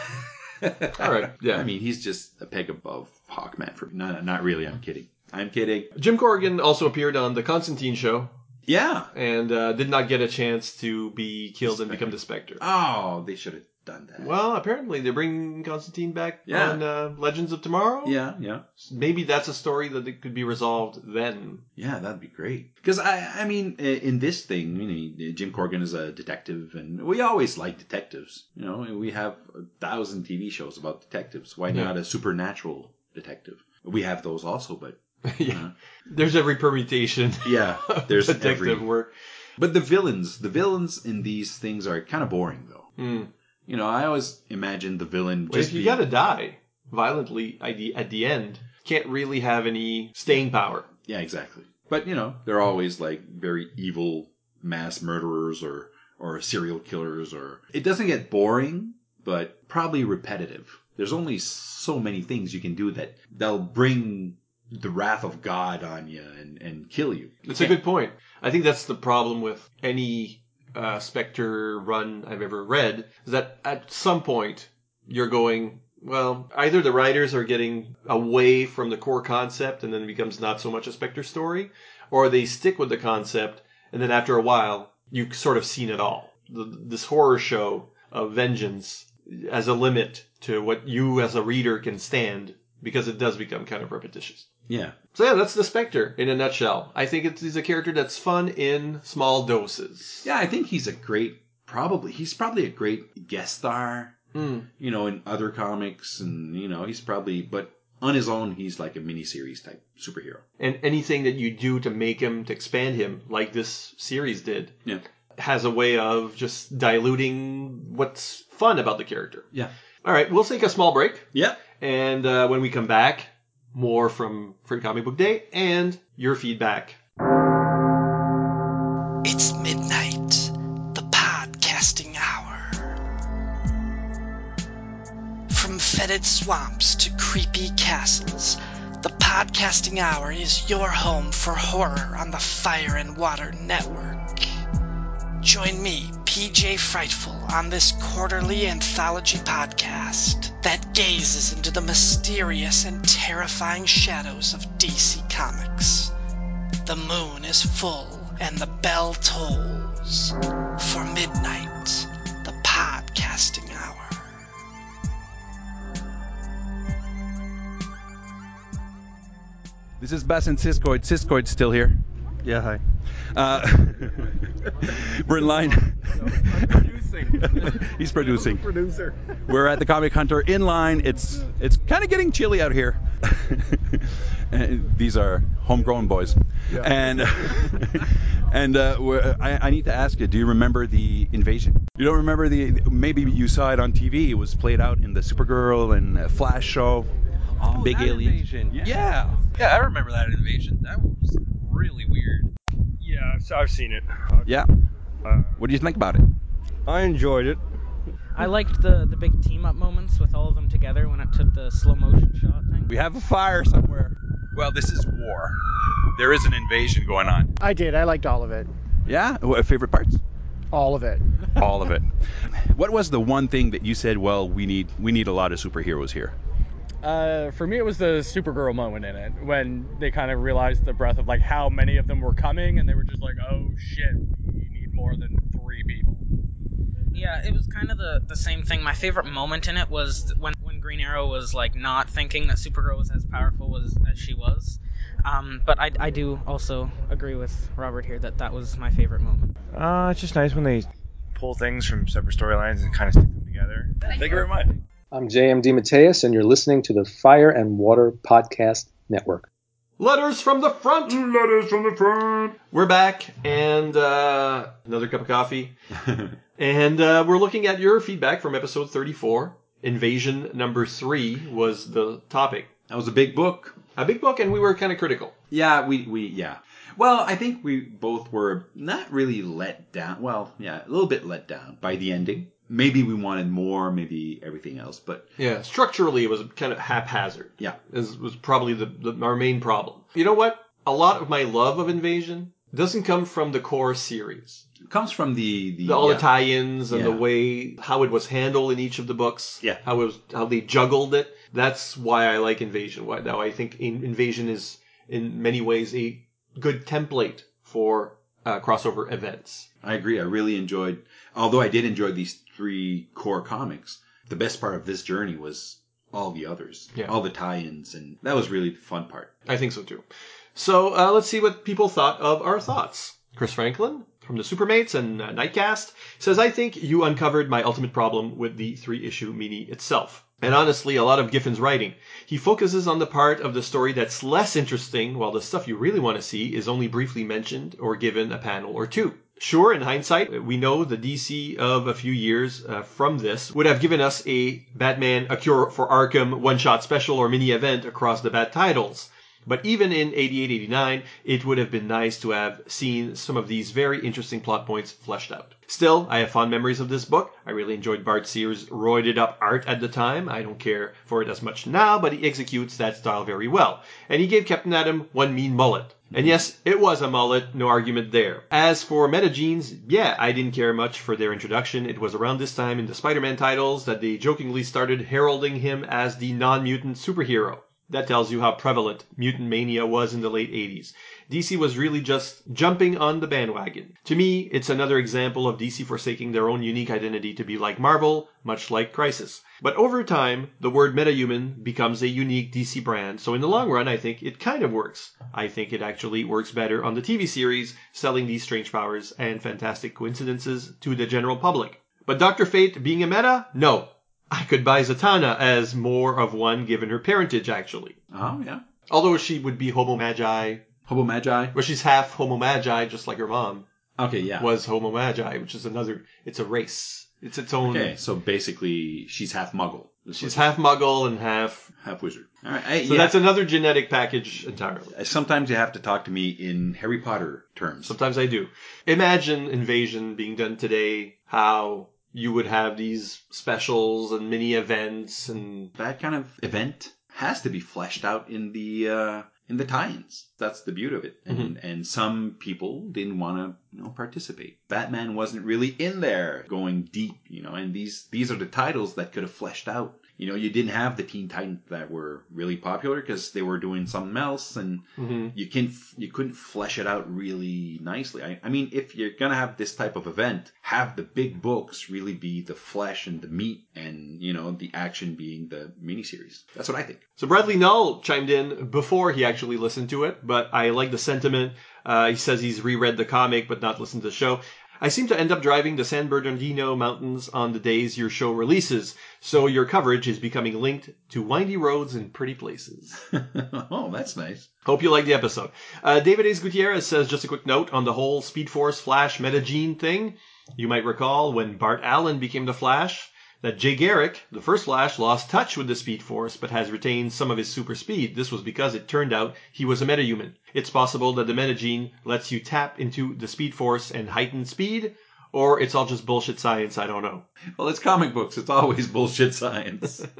All right, yeah. I mean, he's just a peg above Hawkman for me. No, not really. I'm kidding. I'm kidding. Jim Corrigan also appeared on the Constantine show Yeah. and uh, did not get a chance to be killed and become the Spectre. Oh, they should have done that. Well, apparently they're bringing Constantine back Yeah. on uh, Legends of Tomorrow. Yeah, yeah. Maybe that's a story that it could be resolved then. Yeah, that'd be great. Because I, I mean, in this thing, you know, Jim Corrigan is a detective, and we always like detectives. You know, we have a thousand TV shows about detectives. Why Yeah. not a supernatural detective? We have those also, but yeah. There's every permutation. yeah, there's detective every. work. But the villains, the villains in these things are kind of boring, though. Hmm. You know, I always imagine the villain just if you gotta die violently at the, at the end, can't really have any staying power. Yeah, exactly. But you know, they're always like very evil mass murderers or or serial killers or it doesn't get boring, but probably repetitive. There's only so many things you can do that they'll bring the wrath of God on you and, and kill you. It's a good point. I think that's the problem with any uh, Spectre run I've ever read, is that at some point you're going, well, either the writers are getting away from the core concept and then it becomes not so much a Spectre story, or they stick with the concept and then after a while you've sort of seen it all. The, this horror show of vengeance as a limit to what you as a reader can stand because it does become kind of repetitious. Yeah. So yeah, that's the Spectre in a nutshell. I think it's, he's a character that's fun in small doses. Yeah, I think he's a great probably he's probably a great guest star, Hmm. you know, in other comics and you know, he's probably but on his own he's like a miniseries type superhero. And anything that you do to make him, to expand him, like this series did, Yeah. has a way of just diluting what's fun about the character. Yeah. All right, we'll take a small break. Yeah. And uh, when we come back, more from Free Comic Book Day and your feedback. It's midnight, the podcasting hour. From fetid swamps to creepy castles, the podcasting hour is your home for horror on the Fire and Water Network. Join me, PJ Frightful, on this quarterly anthology podcast that gazes into the mysterious and terrifying shadows of DC Comics. The moon is full and the bell tolls for midnight, the podcasting hour. This is Bass and Siskoid. Siskoid's still here. Yeah, hi. Uh, we're in line. He's producing. Producer. We're at the Comic Hunter in line. It's it's kind of getting chilly out here. And these are homegrown boys. Yeah. And and uh, we're- I, I need to ask you, do you remember the invasion? You don't remember the? Maybe you saw it on TV. It was played out in the Supergirl and uh, Flash show. Oh, Big that alien. invasion. Yeah. yeah. Yeah, I remember that invasion. That was really weird. Yeah, I've, I've seen it. Yeah. Uh, What do you think about it? I enjoyed it. I liked the the big team up moments with all of them together when it took the slow motion shot thing. We have a fire somewhere. Well, this is war. there is an invasion going on. I did. I liked all of it. Yeah? What, favorite parts? All of it. All of it. What was the one thing that you said, well, we need we need a lot of superheroes here? Uh, for me, it was the Supergirl moment in it when they kind of realized the breadth of like how many of them were coming, and they were just like, "Oh shit, we need more than three people." Yeah, it was kind of the, the same thing. My favorite moment in it was when, when Green Arrow was like not thinking that Supergirl was as powerful as, as she was. Um, but I, I do also agree with Robert here that that was my favorite moment. Uh, it's just nice when they pull things from separate storylines and kind of stick them together. Thank you very much. I'm JMD Mateus, and you're listening to the Fire and Water Podcast Network. Letters from the front. Letters from the front. We're back, and uh, another cup of coffee. and uh, we're looking at your feedback from episode 34. Invasion number three was the topic. That was a big book. A big book, and we were kind of critical. Yeah, we, we, yeah. Well, I think we both were not really let down. Well, yeah, a little bit let down by the ending. Maybe we wanted more, maybe everything else, but Yeah, structurally it was kind of haphazard. Yeah. Is was probably the, the our main problem. You know what? A lot of my love of Invasion doesn't come from the core series. it comes from the, the, The, all yeah. the tie-ins and the way how it was handled in each of the books. Yeah. How it was how they juggled it. That's why I like Invasion. Why now I think In- Invasion is in many ways a good template for uh, crossover events. I agree. I really enjoyed, although I did enjoy these three core comics, the best part of this journey was all the others, Yeah. all the tie-ins, and that was really the fun part. I think so too. So uh, let's see what people thought of our thoughts. Chris Franklin from the Supermates and uh, Nightcast says, I think you uncovered my ultimate problem with the three issue mini itself. And honestly, a lot of Giffen's writing. He focuses on the part of the story that's less interesting, while the stuff you really want to see is only briefly mentioned or given a panel or two. Sure, in hindsight, we know the DC of a few years uh, from this would have given us a Batman A Cure for Arkham one-shot special or mini event across the Bat titles. But even in 88-89, it would have been nice to have seen some of these very interesting plot points fleshed out. Still, I have fond memories of this book. I really enjoyed Bart Sears' roided up art at the time. I don't care for it as much now, but he executes that style very well. And he gave Captain Atom one mean mullet. And yes, it was a mullet, no argument there. As for Metagenes, yeah, I didn't care much for their introduction. It was around this time in the Spider-Man titles that they jokingly started heralding him as the non-mutant superhero. That tells you how prevalent mutant mania was in the late 80s. DC was really just jumping on the bandwagon. To me, it's another example of DC forsaking their own unique identity to be like Marvel, much like Crisis. But over time, the word metahuman becomes a unique DC brand, so in the long run, I think it kind of works. I think it actually works better on the TV series, selling these strange powers and fantastic coincidences to the general public. But Dr. Fate being a meta? No. I could buy Zatanna as more of one given her parentage, actually. Oh, yeah. Although she would be Homo Magi. Homo Magi? Well, she's half Homo Magi, just like her mom. Okay, yeah. Was Homo Magi, which is another, it's a race. It's its own. Okay, so basically, she's half Muggle. She's half Muggle and half. half wizard. All right, I- So yeah. that's another genetic package entirely. Uh, sometimes you have to talk to me in Harry Potter terms. Sometimes I do. Imagine Invasion being done today, how you would have these specials and mini events and that kind of event has to be fleshed out in the uh, in the tie-ins. That's the beauty of it. And and some people didn't want to you know participate. Batman wasn't really in there going deep, you know. And these these are the titles that could have fleshed out. You know, you didn't have the Teen Titans that were really popular because they were doing something else, and Mhm. you can you couldn't flesh it out really nicely. I, I mean, if you're gonna have this type of event, have the big books really be the flesh and the meat, and you know the action being the miniseries. That's what I think. So Bradley Null chimed in before he actually listened to it, but I like the sentiment. Uh, he says he's reread the comic but not listened to the show. I seem to end up driving the San Bernardino mountains on the days your show releases, so your coverage is becoming linked to windy roads and pretty places. oh, that's nice. Hope you like the episode. Uh, David Ace Gutierrez says just a quick note on the whole Speed Force Flash Metagene thing. You might recall when Bart Allen became the Flash, that Jay Garrick, the first Flash, lost touch with the Speed Force but has retained some of his super speed. This was because it turned out he was a metahuman. It's possible that the metagene lets you tap into the Speed Force and heighten speed, or it's all just bullshit science, I don't know. Well, it's comic books. It's always bullshit science.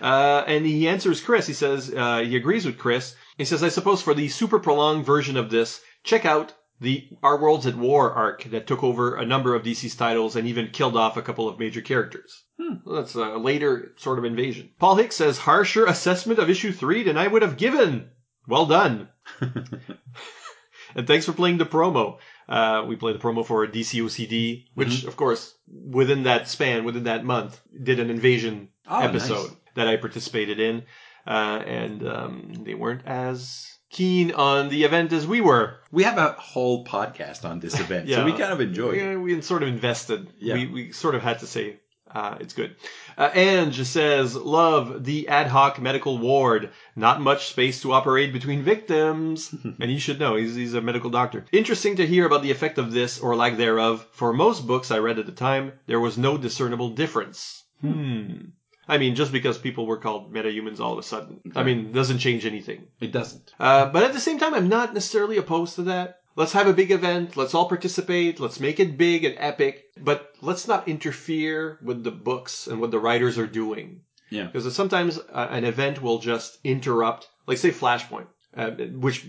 Uh, and he answers Chris. He says uh, he agrees with Chris. He says, I suppose for the super prolonged version of this, check out the Our Worlds at War arc that took over a number of DC's titles and even killed off a couple of major characters. Well, that's a later sort of invasion. Paul Hicks says, harsher assessment of issue three than I would have given. Well done. and thanks for playing the promo. Uh, we played the promo for DC OCD, which, Mhm. of course, within that span, within that month, did an invasion Oh, episode nice. that I participated in. Uh, and um, they weren't as keen on the event as we were. We have a whole podcast on this event, so we kind of enjoy it. Yeah, we sort of invested. Yeah. We, we sort of had to say uh, it's good. Uh, Ange says, love the ad hoc medical ward. Not much space to operate between victims. and you should know, he's, he's a medical doctor. Interesting to hear about the effect of this or lack thereof. For most books I read at the time, there was no discernible difference. Hmm. I mean, just because people were called metahumans all of a sudden. I mean, doesn't change anything. It doesn't. Uh, but at the same time, I'm not necessarily opposed to that. Let's have a big event. Let's all participate. Let's make it big and epic. But let's not interfere with the books and what the writers are doing. Yeah. Because sometimes uh, an event will just interrupt, like say Flashpoint, uh, which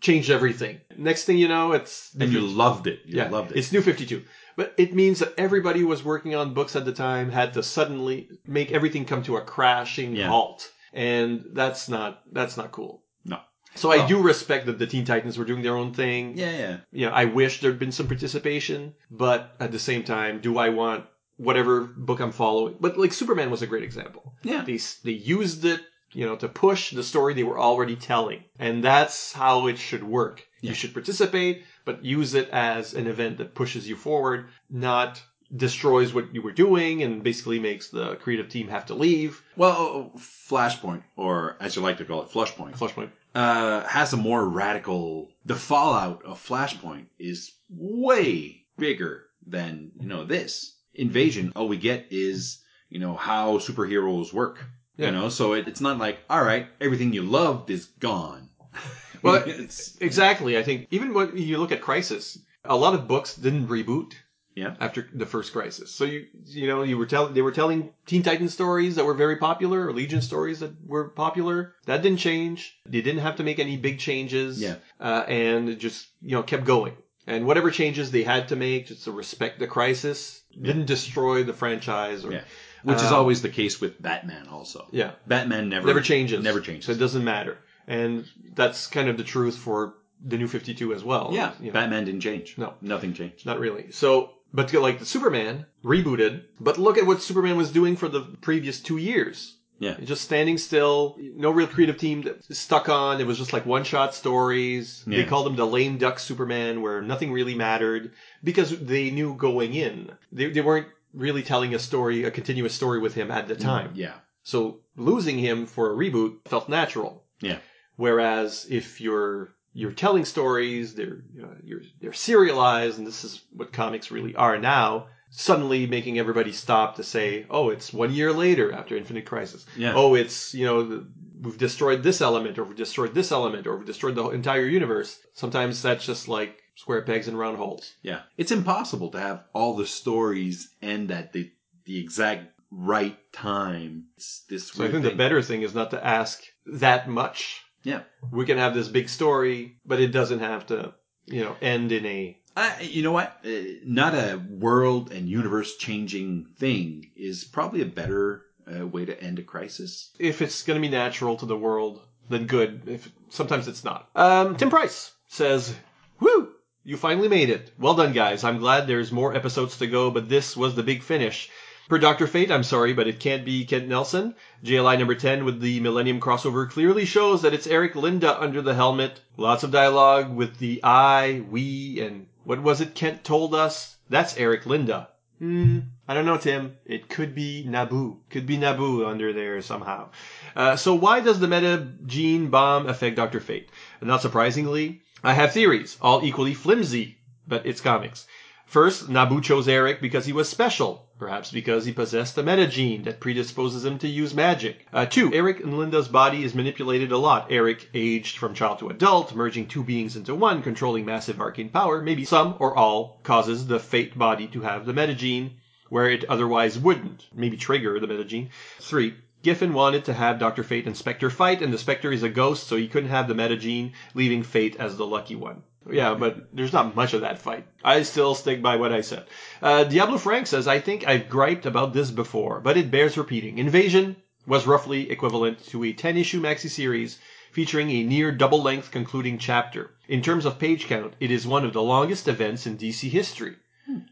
changed everything. Next thing you know, it's And you loved it. You yeah, loved it. It's New 52. But it means that everybody who was working on books at the time had to suddenly make everything come to a crashing Yeah. halt. And that's not, that's not cool. No. So I do respect that the Teen Titans were doing their own thing. Yeah, yeah. You know, I wish there'd been some participation, but at the same time, do I want whatever book I'm following? But like Superman was a great example. Yeah. They, they used it, you know, to push the story they were already telling. And that's how it should work. You should participate, but use it as an event that pushes you forward, not destroys what you were doing and basically makes the creative team have to leave. Well, Flashpoint, or as you like to call it, Flushpoint, Flashpoint, uh, has a more radical. The fallout of Flashpoint is way bigger than you know this invasion. All we get is you know how superheroes work. Yeah. You know, so it, it's not like all right, everything you loved is gone. Well, it's exactly. I think even when you look at Crisis, a lot of books didn't reboot. Yeah. After the first Crisis, so you you know you were telling they were telling Teen Titans stories that were very popular, or Legion stories that were popular. That didn't change. They didn't have to make any big changes. Yeah. Uh, and it just you know kept going. And whatever changes they had to make just to respect the Crisis didn't destroy the franchise. Or, Yeah. Which is Um, always the case with Batman also. Yeah. Batman never never changes. Never changes. So it doesn't matter. And that's kind of the truth for the new 52 as well. yeah. You know. Batman didn't change. No. Nothing changed. Not really. So, but to- like the Superman rebooted, but look at what Superman was doing for the previous two years. Yeah. Just standing still, no real creative team stuck on. It was just like one shot stories. They called him the lame duck Superman where nothing really mattered because they knew going in. They, they weren't really telling a story, a continuous story with him at the mm, time. Yeah. So losing him for a reboot felt natural. Yeah. Whereas if you're you're telling stories, they're you know, you're they're serialized, and this is what comics really are now. Suddenly making everybody stop to say, "Oh, it's one year later after Infinite Crisis." Yeah. Oh, it's you know the, we've destroyed this element, or we've destroyed this element, or we've destroyed the entire universe. Sometimes that's just like square pegs and round holes. Yeah. It's impossible to have all the stories end at the the exact right time. It's this So I think thing. the better thing is not to ask that much. Yeah. We can have this big story, but it doesn't have to, you know, end in a Uh, you know what? Uh, not a world and universe changing thing is probably a better uh, way to end a crisis. if it's going to be natural to the world, then good. If sometimes it's not. Um, Tim Price says, "Woo! You finally made it. Well done, guys. I'm glad there's more episodes to go, but this was the big finish." Per Doctor Fate, I'm sorry, but it can't be Kent Nelson. JLI number 10 with the Millennium crossover clearly shows that it's Eric Linda under the helmet. Lots of dialogue with the I, we, and what was it Kent told us? That's Eric Linda. Hmm, I don't know, Tim. It could be Nabu. Could be Nabu under there somehow. Uh, so why does the meta gene bomb affect Dr. Fate? Not surprisingly, I have theories, all equally flimsy, but it's comics. First, Nabu chose Eric because he was special, perhaps because he possessed a meta gene that predisposes him to use magic. Uh, two, Eric and Linda's body is manipulated a lot. Eric aged from child to adult, merging two beings into one, controlling massive arcane power. Maybe some or all causes the Fate body to have the meta gene where it otherwise wouldn't. Maybe trigger the meta gene. Three, Giffen wanted to have Dr. Fate and Spectre fight, and the Spectre is a ghost, so he couldn't have the metagene, leaving Fate as the lucky one. Yeah, but there's not much of that fight. I still stick by what I said. Uh, Diablo Frank says, I think I've griped about this before, but it bears repeating. Invasion was roughly equivalent to a 10 issue maxi series featuring a near double length concluding chapter. In terms of page count, it is one of the longest events in DC history.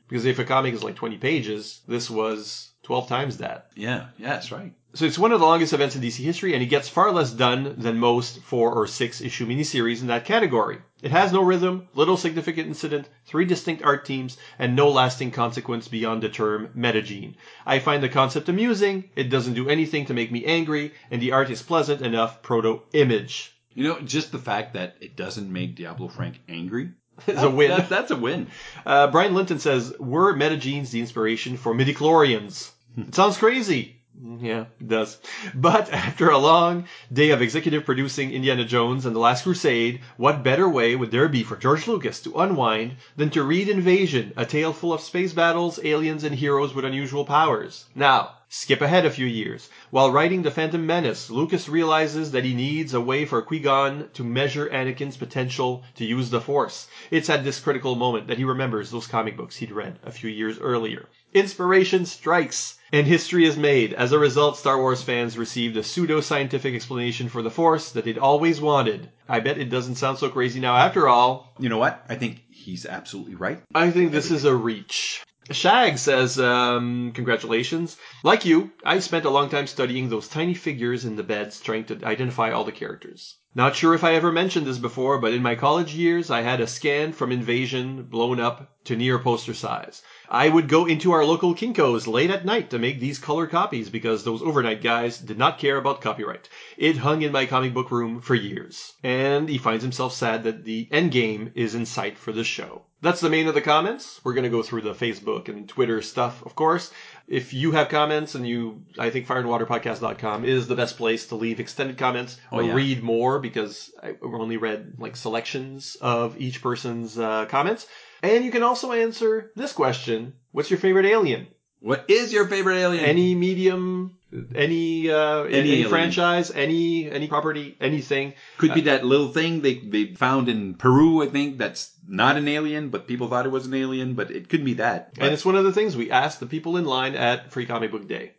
Because if a comic is like 20 pages, this was 12 times that. Yeah, yeah, that's right. So it's one of the longest events in DC history, and it gets far less done than most four or six issue miniseries in that category. It has no rhythm, little significant incident, three distinct art teams, and no lasting consequence beyond the term metagene. I find the concept amusing, it doesn't do anything to make me angry, and the art is pleasant enough proto image. You know, just the fact that it doesn't make Diablo Frank angry It's a win. That, that's a win. Uh, Brian Linton says, were metagenes the inspiration for midichlorians? it sounds crazy. Yeah, it does. But after a long day of executive producing Indiana Jones and The Last Crusade, what better way would there be for George Lucas to unwind than to read Invasion, a tale full of space battles, aliens, and heroes with unusual powers? Now, skip ahead a few years. While writing The Phantom Menace, Lucas realizes that he needs a way for Qui-Gon to measure Anakin's potential to use the Force. It's at this critical moment that he remembers those comic books he'd read a few years earlier. Inspiration strikes, and history is made. As a result, Star Wars fans received a pseudo-scientific explanation for the Force that they'd always wanted. I bet it doesn't sound so crazy now after all. You know what? I think he's absolutely right. I think this is a reach. Shag says, um, congratulations. Like you, I spent a long time studying those tiny figures in the beds trying to identify all the characters. Not sure if I ever mentioned this before, but in my college years, I had a scan from Invasion blown up to near poster size. I would go into our local Kinko's late at night to make these color copies because those overnight guys did not care about copyright. It hung in my comic book room for years. And he finds himself sad that the end game is in sight for the show. That's the main of the comments. We're going to go through the Facebook and Twitter stuff, of course. If you have comments and you, I think fireandwaterpodcast.com is the best place to leave extended comments or Oh, yeah. read more because I only read like selections of each person's uh, comments. And you can also answer this question. What's your favorite alien? What is your favorite alien? Any medium, any, uh, any, alien. franchise, any, any property, anything. Could be that little thing they, they found in Peru, I think, that's not an alien, but people thought it was an alien, but it could be that. And it's one of the things we asked the people in line at Free Comic Book Day.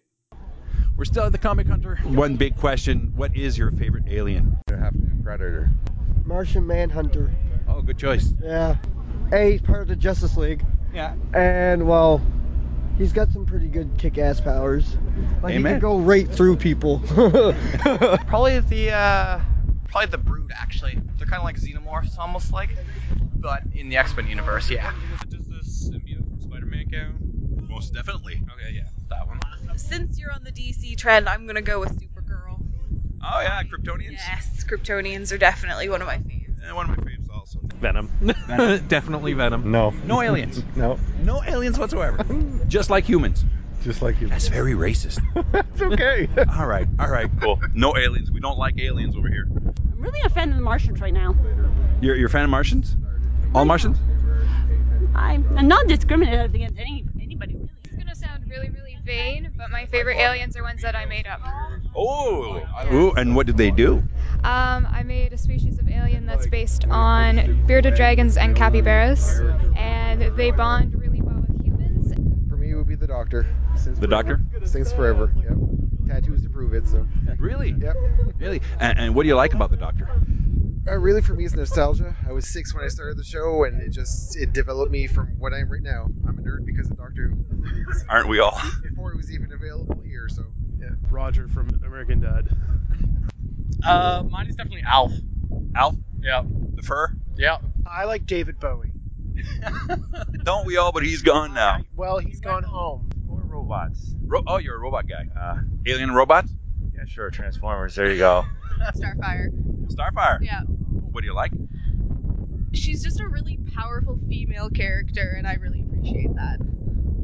We're still at the Comic Hunter. One big question: What is your favorite alien? have to be Predator. Martian Manhunter. Oh, good choice. Yeah. A, he's part of the Justice League. Yeah. And, well, he's got some pretty good kick ass powers. Like, he can go right through people. Probably the uh, probably the Brood actually. They're kind of like xenomorphs, almost like, but in the X Men universe, yeah. Does the symbiote from Spider-Man count? Most definitely. Okay, yeah, that one. Since you're on the DC trend, I'm gonna go with Supergirl. Oh yeah, Kryptonians. Yes, Kryptonians are definitely one of my faves. Yeah, one of my faves also. Venom. Definitely Venom. No. No aliens. No. No aliens whatsoever. Just like humans. Just like you. That's very racist. It's okay. all right. All right. Cool. No aliens. We don't like aliens over here. I'm really a fan of the Martians right now. You're, you're a fan of Martians? All Martians? I'm I'm not discriminating against any anybody really. It's gonna sound really, really vain, but my favorite aliens are ones that I made up. Oh. Ooh, and what did they do? Um, I made a species of alien that's based on bearded dragons and capybaras, and they bond really well with humans. For me, it would be the Doctor. Since The Doctor? Since forever. Yep. Tattoos to prove it. So. Really? Yep. Really? And, and what do you like about the Doctor? Uh, really, for me, it's nostalgia. I was six when I started the show, and it just it developed me from what I am right now. I'm a nerd because of Doctor Who. Aren't we all? Before it was even available here, so yeah. Roger from American Dad. Uh, mine is definitely Alf. Alf? Yeah. The fur? Yeah. I like David Bowie. Don't we all? But he's gone now. Well, he's gone home. Or robots. Ro- oh, you're a robot guy. Uh, Alien robot? yeah, sure. Transformers. There you go. Starfire. Starfire. Yeah. What do you like? She's just a really powerful female character, and I really appreciate that.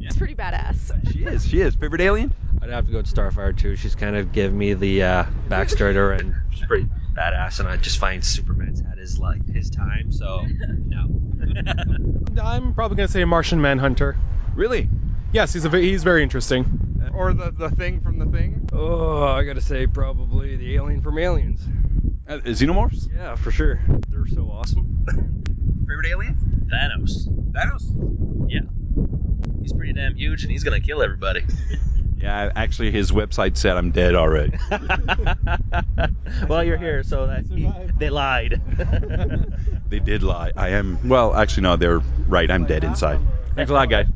It's pretty badass. She is. She is. Favorite alien? I'd have to go with Starfire too. She's kind of give me the uh, backstory to her, and she's pretty badass. And I just find Superman's had his like his time, so no. I'm probably gonna say Martian Manhunter. Really? Yes, he's a he's very interesting. or the, the thing from the thing? Oh, I gotta say, probably the alien from Aliens. Uh, xenomorphs? Yeah, for sure. They're so awesome. Favorite alien? Thanos. Thanos? Yeah. He's pretty damn huge and he's gonna kill everybody. Yeah, actually, his website said I'm dead already. well, you're here, so that he, they lied. they did lie. I am. Well, actually, no, they're right. I'm dead inside. Thanks a lot, guys.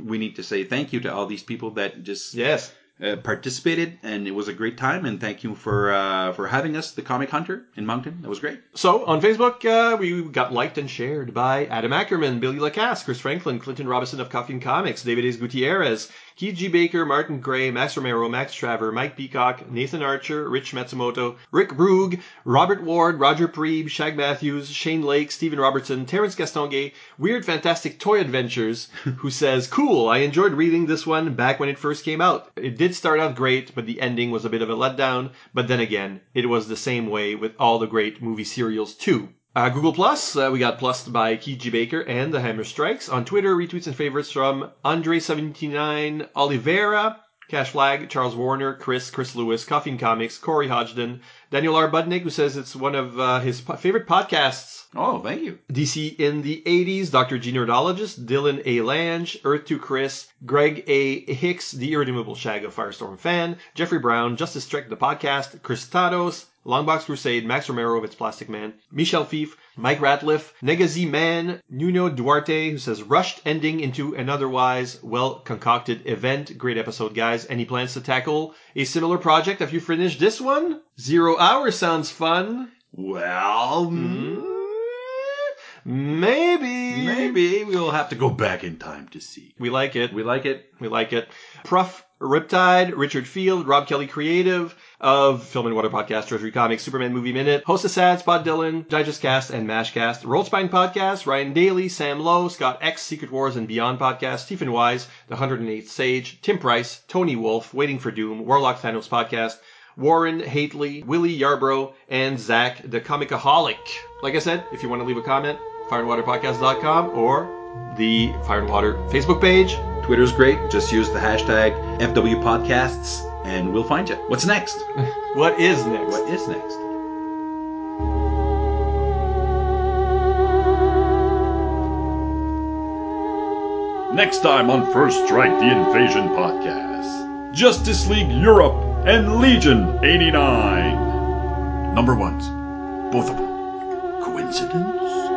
we need to say thank you to all these people that just yes uh, participated, and it was a great time. And thank you for uh, for having us, the Comic Hunter in Moncton. That was great. So on Facebook, uh, we got liked and shared by Adam Ackerman, Billy Lacasse, Chris Franklin, Clinton Robinson of Coffee and Comics, David Ace Gutierrez, Keith G. Baker, Martin Gray, Max Romero, Max Traver, Mike Peacock, Nathan Archer, Rich Matsumoto, Rick Brug, Robert Ward, Roger Preeb, Shag Matthews, Shane Lake, Stephen Robertson, Terrence Gastonge, Weird Fantastic Toy Adventures, who says, Cool, I enjoyed reading this one back when it first came out. It did start out great, but the ending was a bit of a letdown. But then again, it was the same way with all the great movie serials too. Uh, Google Plus, uh, we got plussed by Keith G. Baker and the Hammer Strikes. On Twitter, retweets and favorites from Andre79 Oliveira, Cash Flag, Charles Warner, Chris, Chris Lewis, Coffee and Comics, Corey Hodgden, Daniel R. Budnick, who says it's one of uh, his po- favorite podcasts. Oh, thank you. DC in the 80s, Dr. G. Nerdologist, Dylan A. Lange, Earth to Chris, Greg A. Hicks, The Irredeemable Shag of Firestorm Fan, Jeffrey Brown, Justice Trek the Podcast, Chris Tados, Longbox Crusade, Max Romero of It's Plastic Man, Michel Fiffe, Mike Ratliff, Negazi Man, Nuno Duarte, who says rushed ending into an otherwise well concocted event. Great episode, guys. Any plans to tackle a similar project? Have you finished this one? Zero hours sounds fun. Well, mm-hmm. mm, maybe. Maybe we'll have to go back in time to see. We like it. We like it. We like it. Prof. Riptide, Richard Field, Rob Kelly Creative of Fire and Water Podcast, Treasury Comics, Superman Movie Minute, Host of Sad, Spot Dylan, Digest Cast, and Mashcast, Rollspine Podcast, Ryan Daly, Sam Lowe, Scott X, Secret Wars and Beyond Podcast, Stephen Wise, The 108th Sage, Tim Price, Tony Wolf, Waiting for Doom, Warlock Thanos Podcast, Warren Hately, Willie Yarbrough, and Zach the Comicaholic. Like I said, if you want to leave a comment, fireandwaterpodcast.com or the Fire and Water Facebook page. Twitter's great. Just use the hashtag FW Podcasts and we'll find you. What's next? what is next? What is next? Next time on First Strike the Invasion Podcast Justice League Europe and Legion 89. Number ones. Both of them. Coincidence?